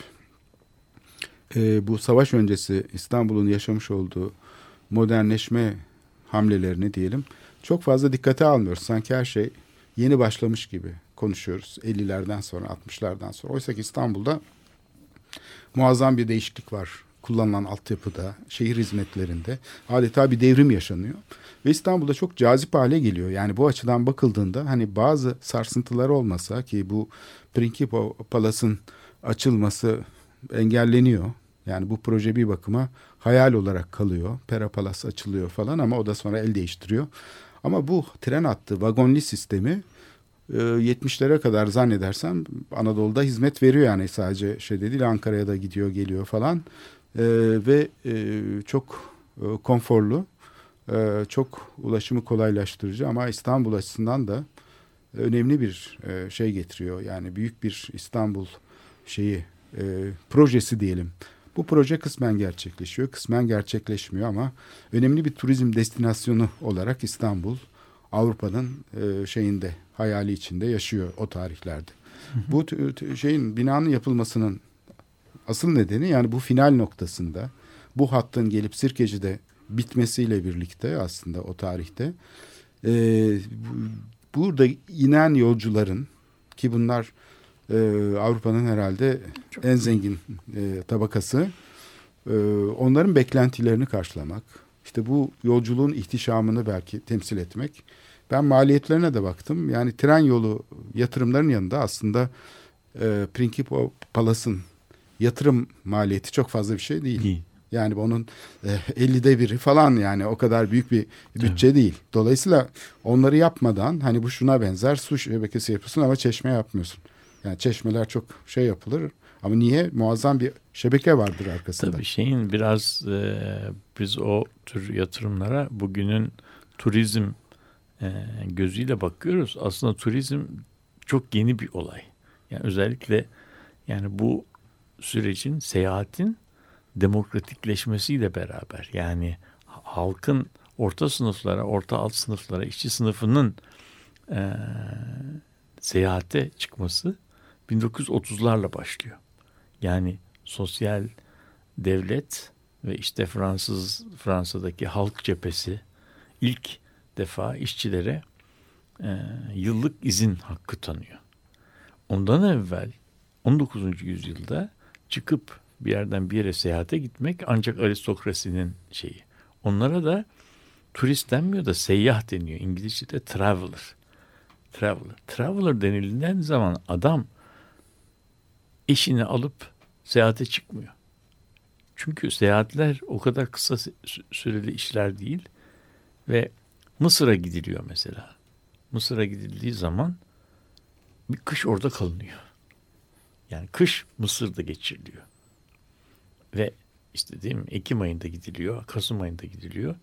e, bu savaş öncesi İstanbul'un yaşamış olduğu modernleşme hamlelerini diyelim çok fazla dikkate almıyoruz. Sanki her şey yeni başlamış gibi konuşuyoruz 50'lerden sonra 60'lardan sonra. Oysa ki İstanbul'da muazzam bir değişiklik var. Kullanılan altyapıda, şehir hizmetlerinde adeta bir devrim yaşanıyor. Ve İstanbul'da çok cazip hale geliyor. Yani bu açıdan bakıldığında hani bazı sarsıntılar olmasa ki bu Principal Palace'ın açılması engelleniyor. Yani bu proje bir bakıma hayal olarak kalıyor. Perapalas açılıyor falan ama o da sonra el değiştiriyor. Ama bu tren hattı vagonli sistemi 70'lere e, kadar zannedersem Anadolu'da hizmet veriyor yani sadece şey değil Ankara'ya da gidiyor geliyor falan ee, ve e, çok e, konforlu e, çok ulaşımı kolaylaştırıcı ama İstanbul açısından da önemli bir e, şey getiriyor yani büyük bir İstanbul şeyi e, projesi diyelim. Bu proje kısmen gerçekleşiyor, kısmen gerçekleşmiyor ama önemli bir turizm destinasyonu olarak İstanbul Avrupa'nın e, şeyinde hayali içinde yaşıyor o tarihlerde. Bu şeyin binanın yapılmasının asıl nedeni yani bu final noktasında bu hattın gelip Sirkeci'de bitmesiyle birlikte aslında o tarihte e, burada inen yolcuların ki bunlar e, Avrupa'nın herhalde Çok en zengin e, tabakası. E, onların beklentilerini karşılamak. İşte bu yolculuğun ihtişamını belki temsil etmek. Ben maliyetlerine de baktım. Yani tren yolu yatırımların yanında aslında e, Principal Palace'ın yatırım maliyeti çok fazla bir şey değil. değil. Yani onun e, 50'de biri falan yani o kadar büyük bir bütçe evet. değil. Dolayısıyla onları yapmadan hani bu şuna benzer su şebekesi yapıyorsun ama çeşme yapmıyorsun. Yani çeşmeler çok şey yapılır. Ama niye? Muazzam bir şebeke vardır arkasında. Tabii şeyin biraz e, biz o tür yatırımlara bugünün turizm e, gözüyle bakıyoruz. Aslında turizm çok yeni bir olay. Yani özellikle yani bu sürecin seyahatin demokratikleşmesiyle beraber yani halkın orta sınıflara, orta alt sınıflara, işçi sınıfının e, seyahate çıkması 1930'larla başlıyor. Yani sosyal devlet ve işte Fransız Fransa'daki halk cephesi ilk defa işçilere e, yıllık izin hakkı tanıyor. Ondan evvel 19. yüzyılda çıkıp bir yerden bir yere seyahate gitmek ancak aristokrasinin şeyi. Onlara da turist denmiyor da seyyah deniyor. İngilizce'de traveler. Traveler. Traveler denildiğinden zaman adam eşini alıp seyahate çıkmıyor. Çünkü seyahatler o kadar kısa süreli işler değil ve Mısır'a gidiliyor mesela. Mısır'a gidildiği zaman bir kış orada kalınıyor. Yani kış Mısır'da geçiriliyor. Ve işte değil mi Ekim ayında gidiliyor, Kasım ayında gidiliyor.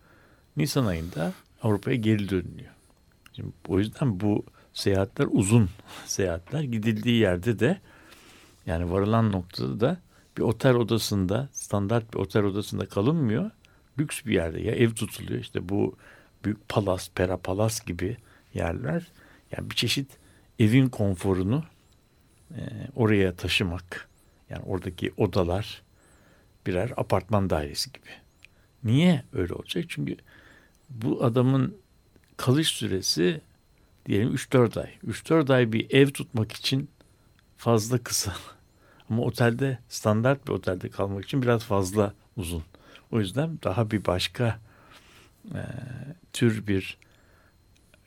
Nisan ayında Avrupa'ya geri dönülüyor. Şimdi o yüzden bu seyahatler uzun seyahatler. Gidildiği yerde de yani varılan noktada da bir otel odasında standart bir otel odasında kalınmıyor. Lüks bir yerde ya ev tutuluyor işte bu büyük palas, pera palas gibi yerler. Yani bir çeşit evin konforunu e, oraya taşımak. Yani oradaki odalar birer apartman dairesi gibi. Niye öyle olacak? Çünkü bu adamın kalış süresi diyelim 3-4 ay. 3-4 ay bir ev tutmak için fazla kısa. Ama otelde standart bir otelde kalmak için biraz fazla uzun. O yüzden daha bir başka e, tür bir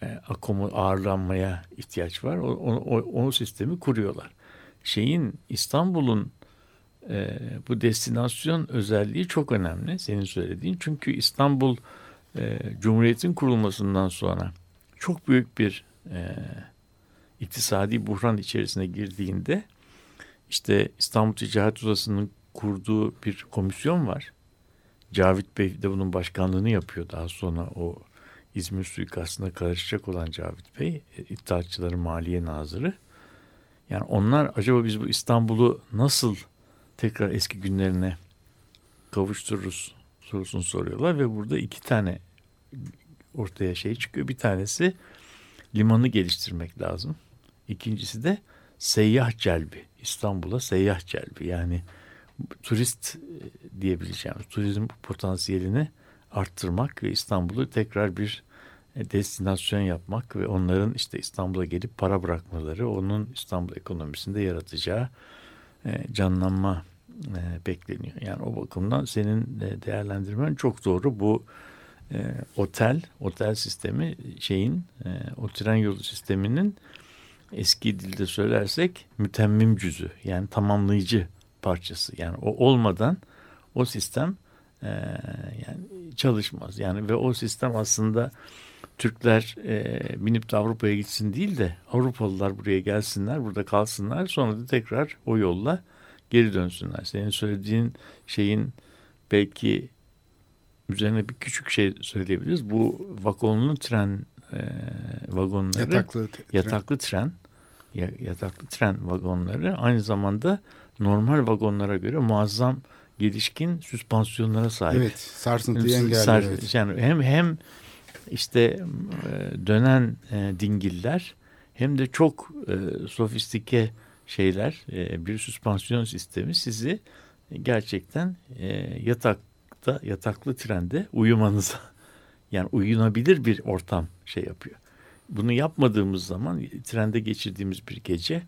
e, akomu ağırlanmaya ihtiyaç var. O, o, o, o sistemi kuruyorlar. Şeyin İstanbul'un e, bu destinasyon özelliği çok önemli senin söylediğin. Çünkü İstanbul e, Cumhuriyet'in kurulmasından sonra çok büyük bir e, iktisadi buhran içerisine girdiğinde işte İstanbul Ticaret Odası'nın kurduğu bir komisyon var. Cavit Bey de bunun başkanlığını yapıyor. Daha sonra o İzmir suikastına karışacak olan Cavit Bey, e, İttihatçıların Maliye Nazırı. Yani onlar acaba biz bu İstanbul'u nasıl tekrar eski günlerine kavuştururuz sorusunu soruyorlar ve burada iki tane ortaya şey çıkıyor. Bir tanesi limanı geliştirmek lazım. İkincisi de seyyah celbi. İstanbul'a seyyah celbi. Yani turist e, diyebileceğimiz turizm potansiyelini arttırmak ve İstanbul'u tekrar bir e, destinasyon yapmak ve onların işte İstanbul'a gelip para bırakmaları onun İstanbul ekonomisinde yaratacağı canlanma bekleniyor. Yani o bakımdan senin değerlendirmen çok doğru. Bu otel, otel sistemi şeyin o tren yolu sisteminin eski dilde söylersek mütemmim cüzü yani tamamlayıcı parçası. Yani o olmadan o sistem e, yani çalışmaz. Yani ve o sistem aslında Türkler e, binip de Avrupa'ya gitsin değil de Avrupalılar buraya gelsinler, burada kalsınlar. Sonra da tekrar o yolla geri dönsünler. Senin söylediğin şeyin belki üzerine bir küçük şey söyleyebiliriz. Bu vagonlu tren e, vagonları yataklı tren. yataklı tren yataklı tren vagonları aynı zamanda normal vagonlara göre muazzam gelişkin süspansiyonlara sahip. Evet, sarsıntıyı engelliyor. Sar, evet. Yani hem hem işte e, dönen e, dingiller hem de çok e, sofistike şeyler bir süspansiyon sistemi sizi gerçekten yatakta yataklı trende uyumanıza yani uyunabilir bir ortam şey yapıyor. Bunu yapmadığımız zaman trende geçirdiğimiz bir gece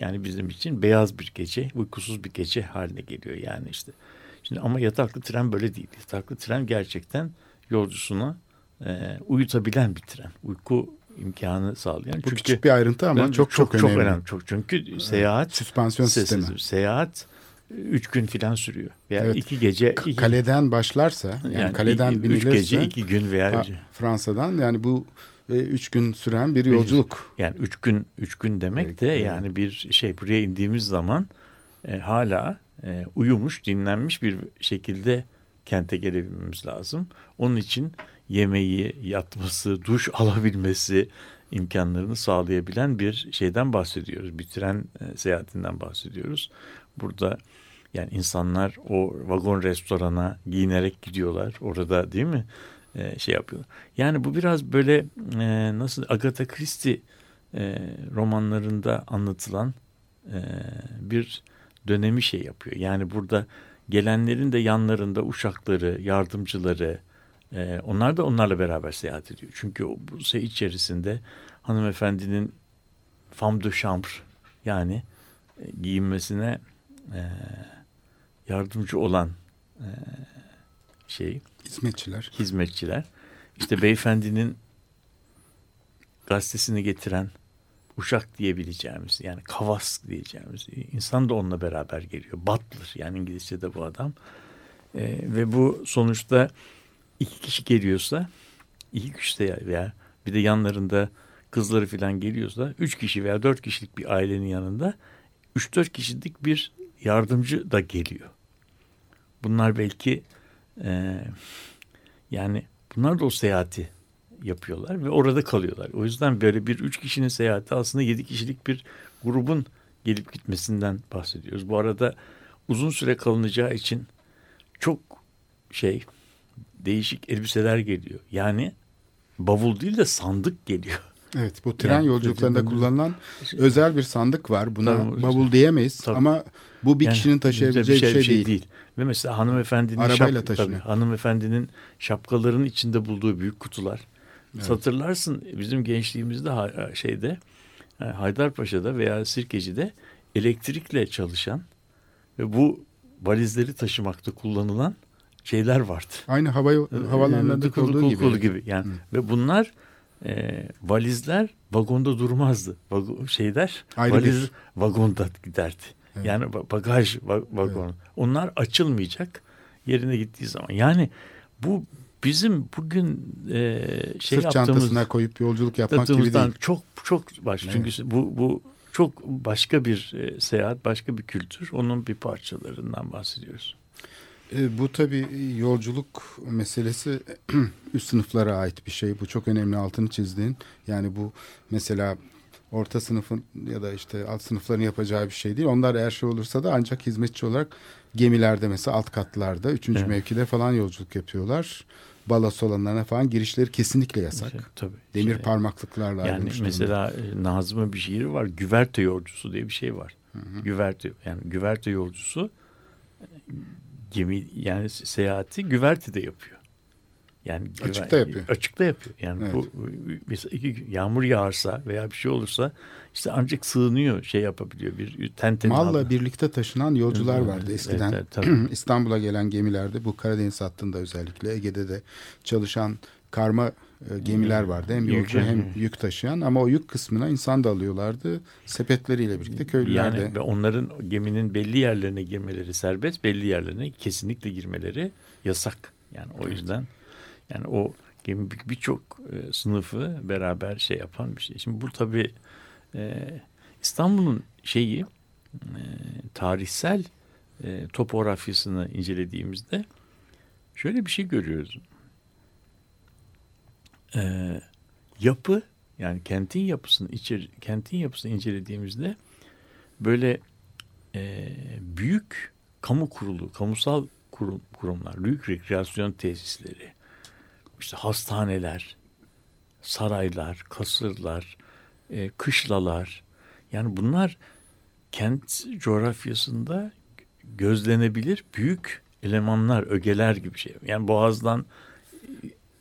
yani bizim için beyaz bir gece, uykusuz bir gece haline geliyor yani işte. Şimdi ama yataklı tren böyle değil. Yataklı tren gerçekten yolcusuna e, uyutabilen bir tren. Uyku imkanı sağlayan. Bu çünkü, küçük bir ayrıntı ama çok çok, çok önemli. Çok önemli. Çok, çünkü seyahat süspansiyon sistemi. Seyahat üç gün filan sürüyor. Veya evet. iki gece. Iki, kaleden başlarsa yani, yani kaleden iki, binilirse. Üç gece iki gün veya. Fransa'dan yani bu ve üç gün süren bir yolculuk. Yani üç gün üç gün demek evet, de yani bir şey buraya indiğimiz zaman e, hala e, uyumuş, dinlenmiş bir şekilde kente gelebilmemiz lazım. Onun için yemeği, yatması, duş alabilmesi imkanlarını sağlayabilen bir şeyden bahsediyoruz. Bir tren e, seyahatinden bahsediyoruz. Burada yani insanlar o vagon restorana giyinerek gidiyorlar. Orada değil mi? E, şey yapıyor. Yani bu biraz böyle e, nasıl Agatha Christie romanlarında anlatılan bir dönemi şey yapıyor. Yani burada gelenlerin de yanlarında uşakları, yardımcıları, e, onlar da onlarla beraber seyahat ediyor. Çünkü bu şey içerisinde hanımefendinin femme de chambre yani e, giyinmesine e, yardımcı olan e, şey hizmetçiler hizmetçiler işte beyefendinin gazetesini getiren uşak diyebileceğimiz yani kavas diyeceğimiz insan da onunla beraber geliyor. Butler yani İngilizce'de bu adam. ee, ve bu sonuçta iki kişi geliyorsa iki kişi veya bir de yanlarında kızları falan geliyorsa üç kişi veya dört kişilik bir ailenin yanında üç dört kişilik bir yardımcı da geliyor. Bunlar belki e, yani bunlar da o seyahati yapıyorlar ve orada kalıyorlar. O yüzden böyle bir üç kişinin seyahati aslında yedi kişilik bir grubun gelip gitmesinden bahsediyoruz. Bu arada uzun süre kalınacağı için çok şey değişik elbiseler geliyor. Yani bavul değil de sandık geliyor. Evet bu tren Yani- yolculuklarında kullanılan özel bir sandık var. Buna Tabii. bavul diyemeyiz Tabii. ama bu bir Yani kişinin taşıyabileceği bir şey, değil. Ve mesela hanımefendinin Arabayla şap- tabii, hanımefendinin şapkaların içinde bulduğu büyük kutular. Hatırlarsın bizim gençliğimizde şeyde e, Haydarpaşa'da veya Sirkeci'de elektrikle çalışan ve bu valizleri taşımakta kullanılan şeyler vardı. Aynı hava Ee, kulu- olduğu kulu- gibi. gibi yani ve bunlar e, valizler vagonda durmazdı. Vago- şeyler Ayrı valiz bir- vagonda giderdi. Yani ba- bagaj va- vagon. Onlar açılmayacak yerine gittiği zaman. Yani bu bizim bugün e, şey Sırt çantasına koyup yolculuk yapmak gibi değil. çok çok baş. Çünkü bu bu çok başka bir e, seyahat, başka bir kültür. Onun bir parçalarından bahsediyoruz. E, bu tabii yolculuk meselesi üst sınıflara ait bir şey. Bu çok önemli altını çizdiğin. Yani bu mesela orta sınıfın ya da işte alt sınıfların yapacağı bir şey değil. Onlar eğer şey olursa da ancak hizmetçi olarak gemilerde mesela alt katlarda, üçüncü Evet. mevkide falan yolculuk yapıyorlar. Balas olanlarına falan girişleri kesinlikle yasak. Şey, tabii. Demir Şey, parmaklıklarla Yani ayrılmış durumda. mesela e, Nazım'ın bir şiiri var. Güverte yolcusu diye bir şey var. Güverte yani güverte yolcusu e, gemi yani se- seyahati güvertede yapıyor. Yani güver- Açıkta yapıyor. Açıkta yapıyor. Yani Evet. bu mesela iki, yağmur yağarsa veya bir şey olursa işte ancak sığınıyor şey yapabiliyor bir tentenin Malla altına. birlikte taşınan yolcular Evet, vardı evet, eskiden. evet, tabii. İstanbul'a gelen gemilerde bu Karadeniz hattında özellikle Ege'de de çalışan karma e, gemiler vardı. Hem Yük- hem yük taşıyan ama o yük kısmına insan da alıyorlardı. Sepetleriyle birlikte köylüler de. Yani ve onların geminin belli yerlerine girmeleri serbest, belli yerlerine kesinlikle girmeleri yasak. Yani o yüzden yani o gemi bir- birçok e, sınıfı beraber şey yapan bir şey. Şimdi bu tabii e, İstanbul'un şeyi e, tarihsel e, topografyasını incelediğimizde şöyle bir şey görüyoruz. E, yapı yani kentin yapısını içeri, kentin yapısını incelediğimizde böyle e, büyük kamu kurulu, kamusal kurum, kurumlar, büyük rekreasyon tesisleri, işte hastaneler, saraylar, kasırlar, e, kışlalar. Yani bunlar kent coğrafyasında gözlenebilir büyük elemanlar, ögeler gibi şey. Yani Boğaz'dan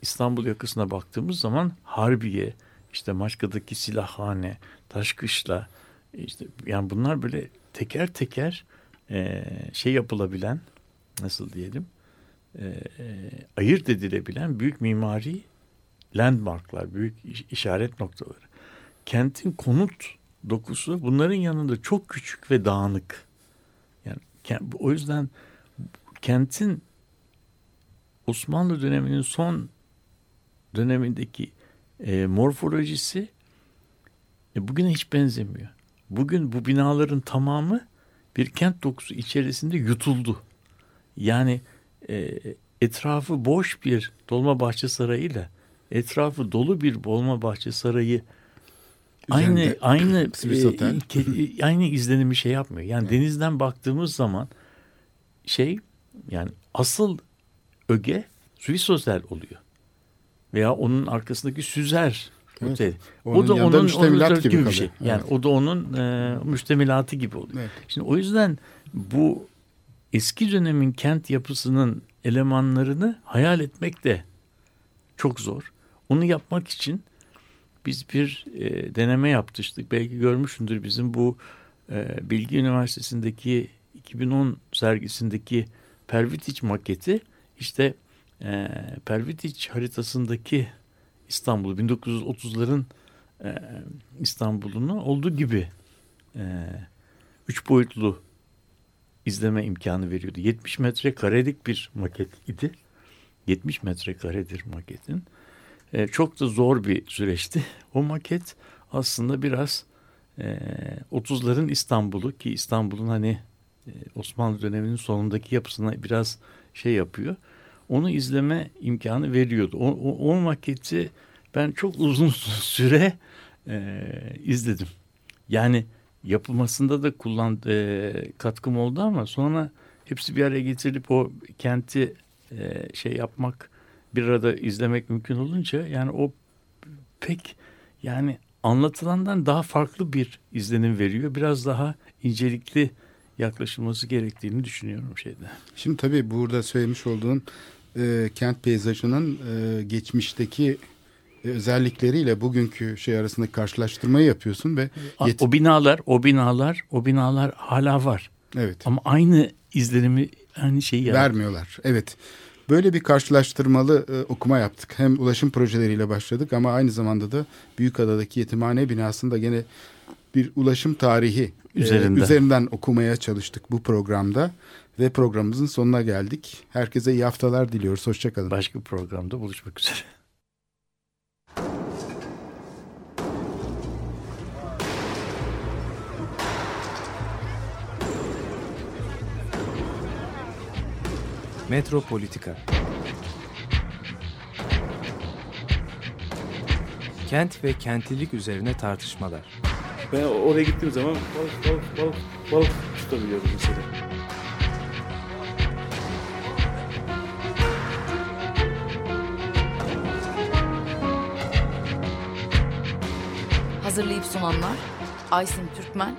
İstanbul yakasına baktığımız zaman Harbiye, işte Maçka'daki silahhane, Taşkışla, işte yani bunlar böyle teker teker e, şey yapılabilen, nasıl diyelim, e, e, ayırt edilebilen büyük mimari landmarklar, büyük iş- işaret noktaları. Kentin konut dokusu bunların yanında çok küçük ve dağınık. Yani o yüzden kentin Osmanlı döneminin son dönemindeki e, morfolojisi e, bugüne hiç benzemiyor. Bugün bu binaların tamamı bir kent dokusu içerisinde yutuldu. Yani e, etrafı boş bir Dolmabahçe Sarayı'yla etrafı dolu bir Dolmabahçe Sarayı aynı Üzerinde aynı e, Hotel. ke- aynı izlenimi şey yapmıyor. Yani denizden baktığımız zaman şey yani asıl öge Swiss Hotel oluyor. Veya onun arkasındaki Süzer Evet. Otel. Onun yanında müştemilat onun gibi bir kalıyor. şey. Yani Evet. o da onun e, müştemilatı gibi oluyor. Evet. Şimdi o yüzden bu eski dönemin kent yapısının elemanlarını hayal etmek de çok zor. Onu yapmak için biz bir e, deneme yapmıştık. Belki görmüşsündür bizim bu e, Bilgi Üniversitesi'ndeki 2010 sergisindeki Pervitiç maketi işte e, Pervitiç haritasındaki İstanbul 1930'ların e, İstanbul'unu olduğu gibi e, üç boyutlu izleme imkanı veriyordu. 70 metre karelik bir maket idi. 70 metre karedir maketin. E, çok da zor bir süreçti. O maket aslında biraz e, 30'ların İstanbul'u ki İstanbul'un hani e, Osmanlı döneminin sonundaki yapısına biraz şey yapıyor. Onu izleme imkanı veriyordu. O, o, o maketi ben çok uzun süre e, izledim. Yani yapılmasında da kullan e, katkım oldu ama sonra hepsi bir araya getirilip o kenti e, şey yapmak bir arada izlemek mümkün olunca yani o pek yani anlatılandan daha farklı bir izlenim veriyor. Biraz daha incelikli yaklaşılması gerektiğini düşünüyorum şeyde. Şimdi tabii burada söylemiş olduğun e, kent peyzajının e, geçmişteki e, özellikleriyle bugünkü şey arasında karşılaştırmayı yapıyorsun ve o binalar, o binalar, o binalar hala var. Evet. Ama aynı izlenimi, aynı şeyi yaratıyor. vermiyorlar. Evet. Böyle bir karşılaştırmalı e, okuma yaptık. Hem ulaşım projeleriyle başladık ama aynı zamanda da Büyükada'daki yetimhane binasında gene bir ulaşım tarihi Üzerinden. e, üzerinden okumaya çalıştık bu programda. Ve programımızın sonuna geldik. Herkese iyi haftalar diliyoruz. Hoşçakalın. Başka bir programda buluşmak üzere. Metropolitika Kent ve kentlilik üzerine tartışmalar. Ben oraya gittiğim zaman balık balık balık balık tutabiliyordum mesela. Hazırlayıp sunanlar Aysin Türkmen,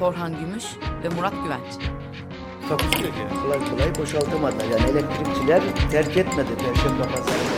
Korhan Gümüş ve Murat Güvenç. Takusu yok yani. Kolay kolay boşaltamadılar. Yani elektrikçiler terk etmedi Perşembe Pazarı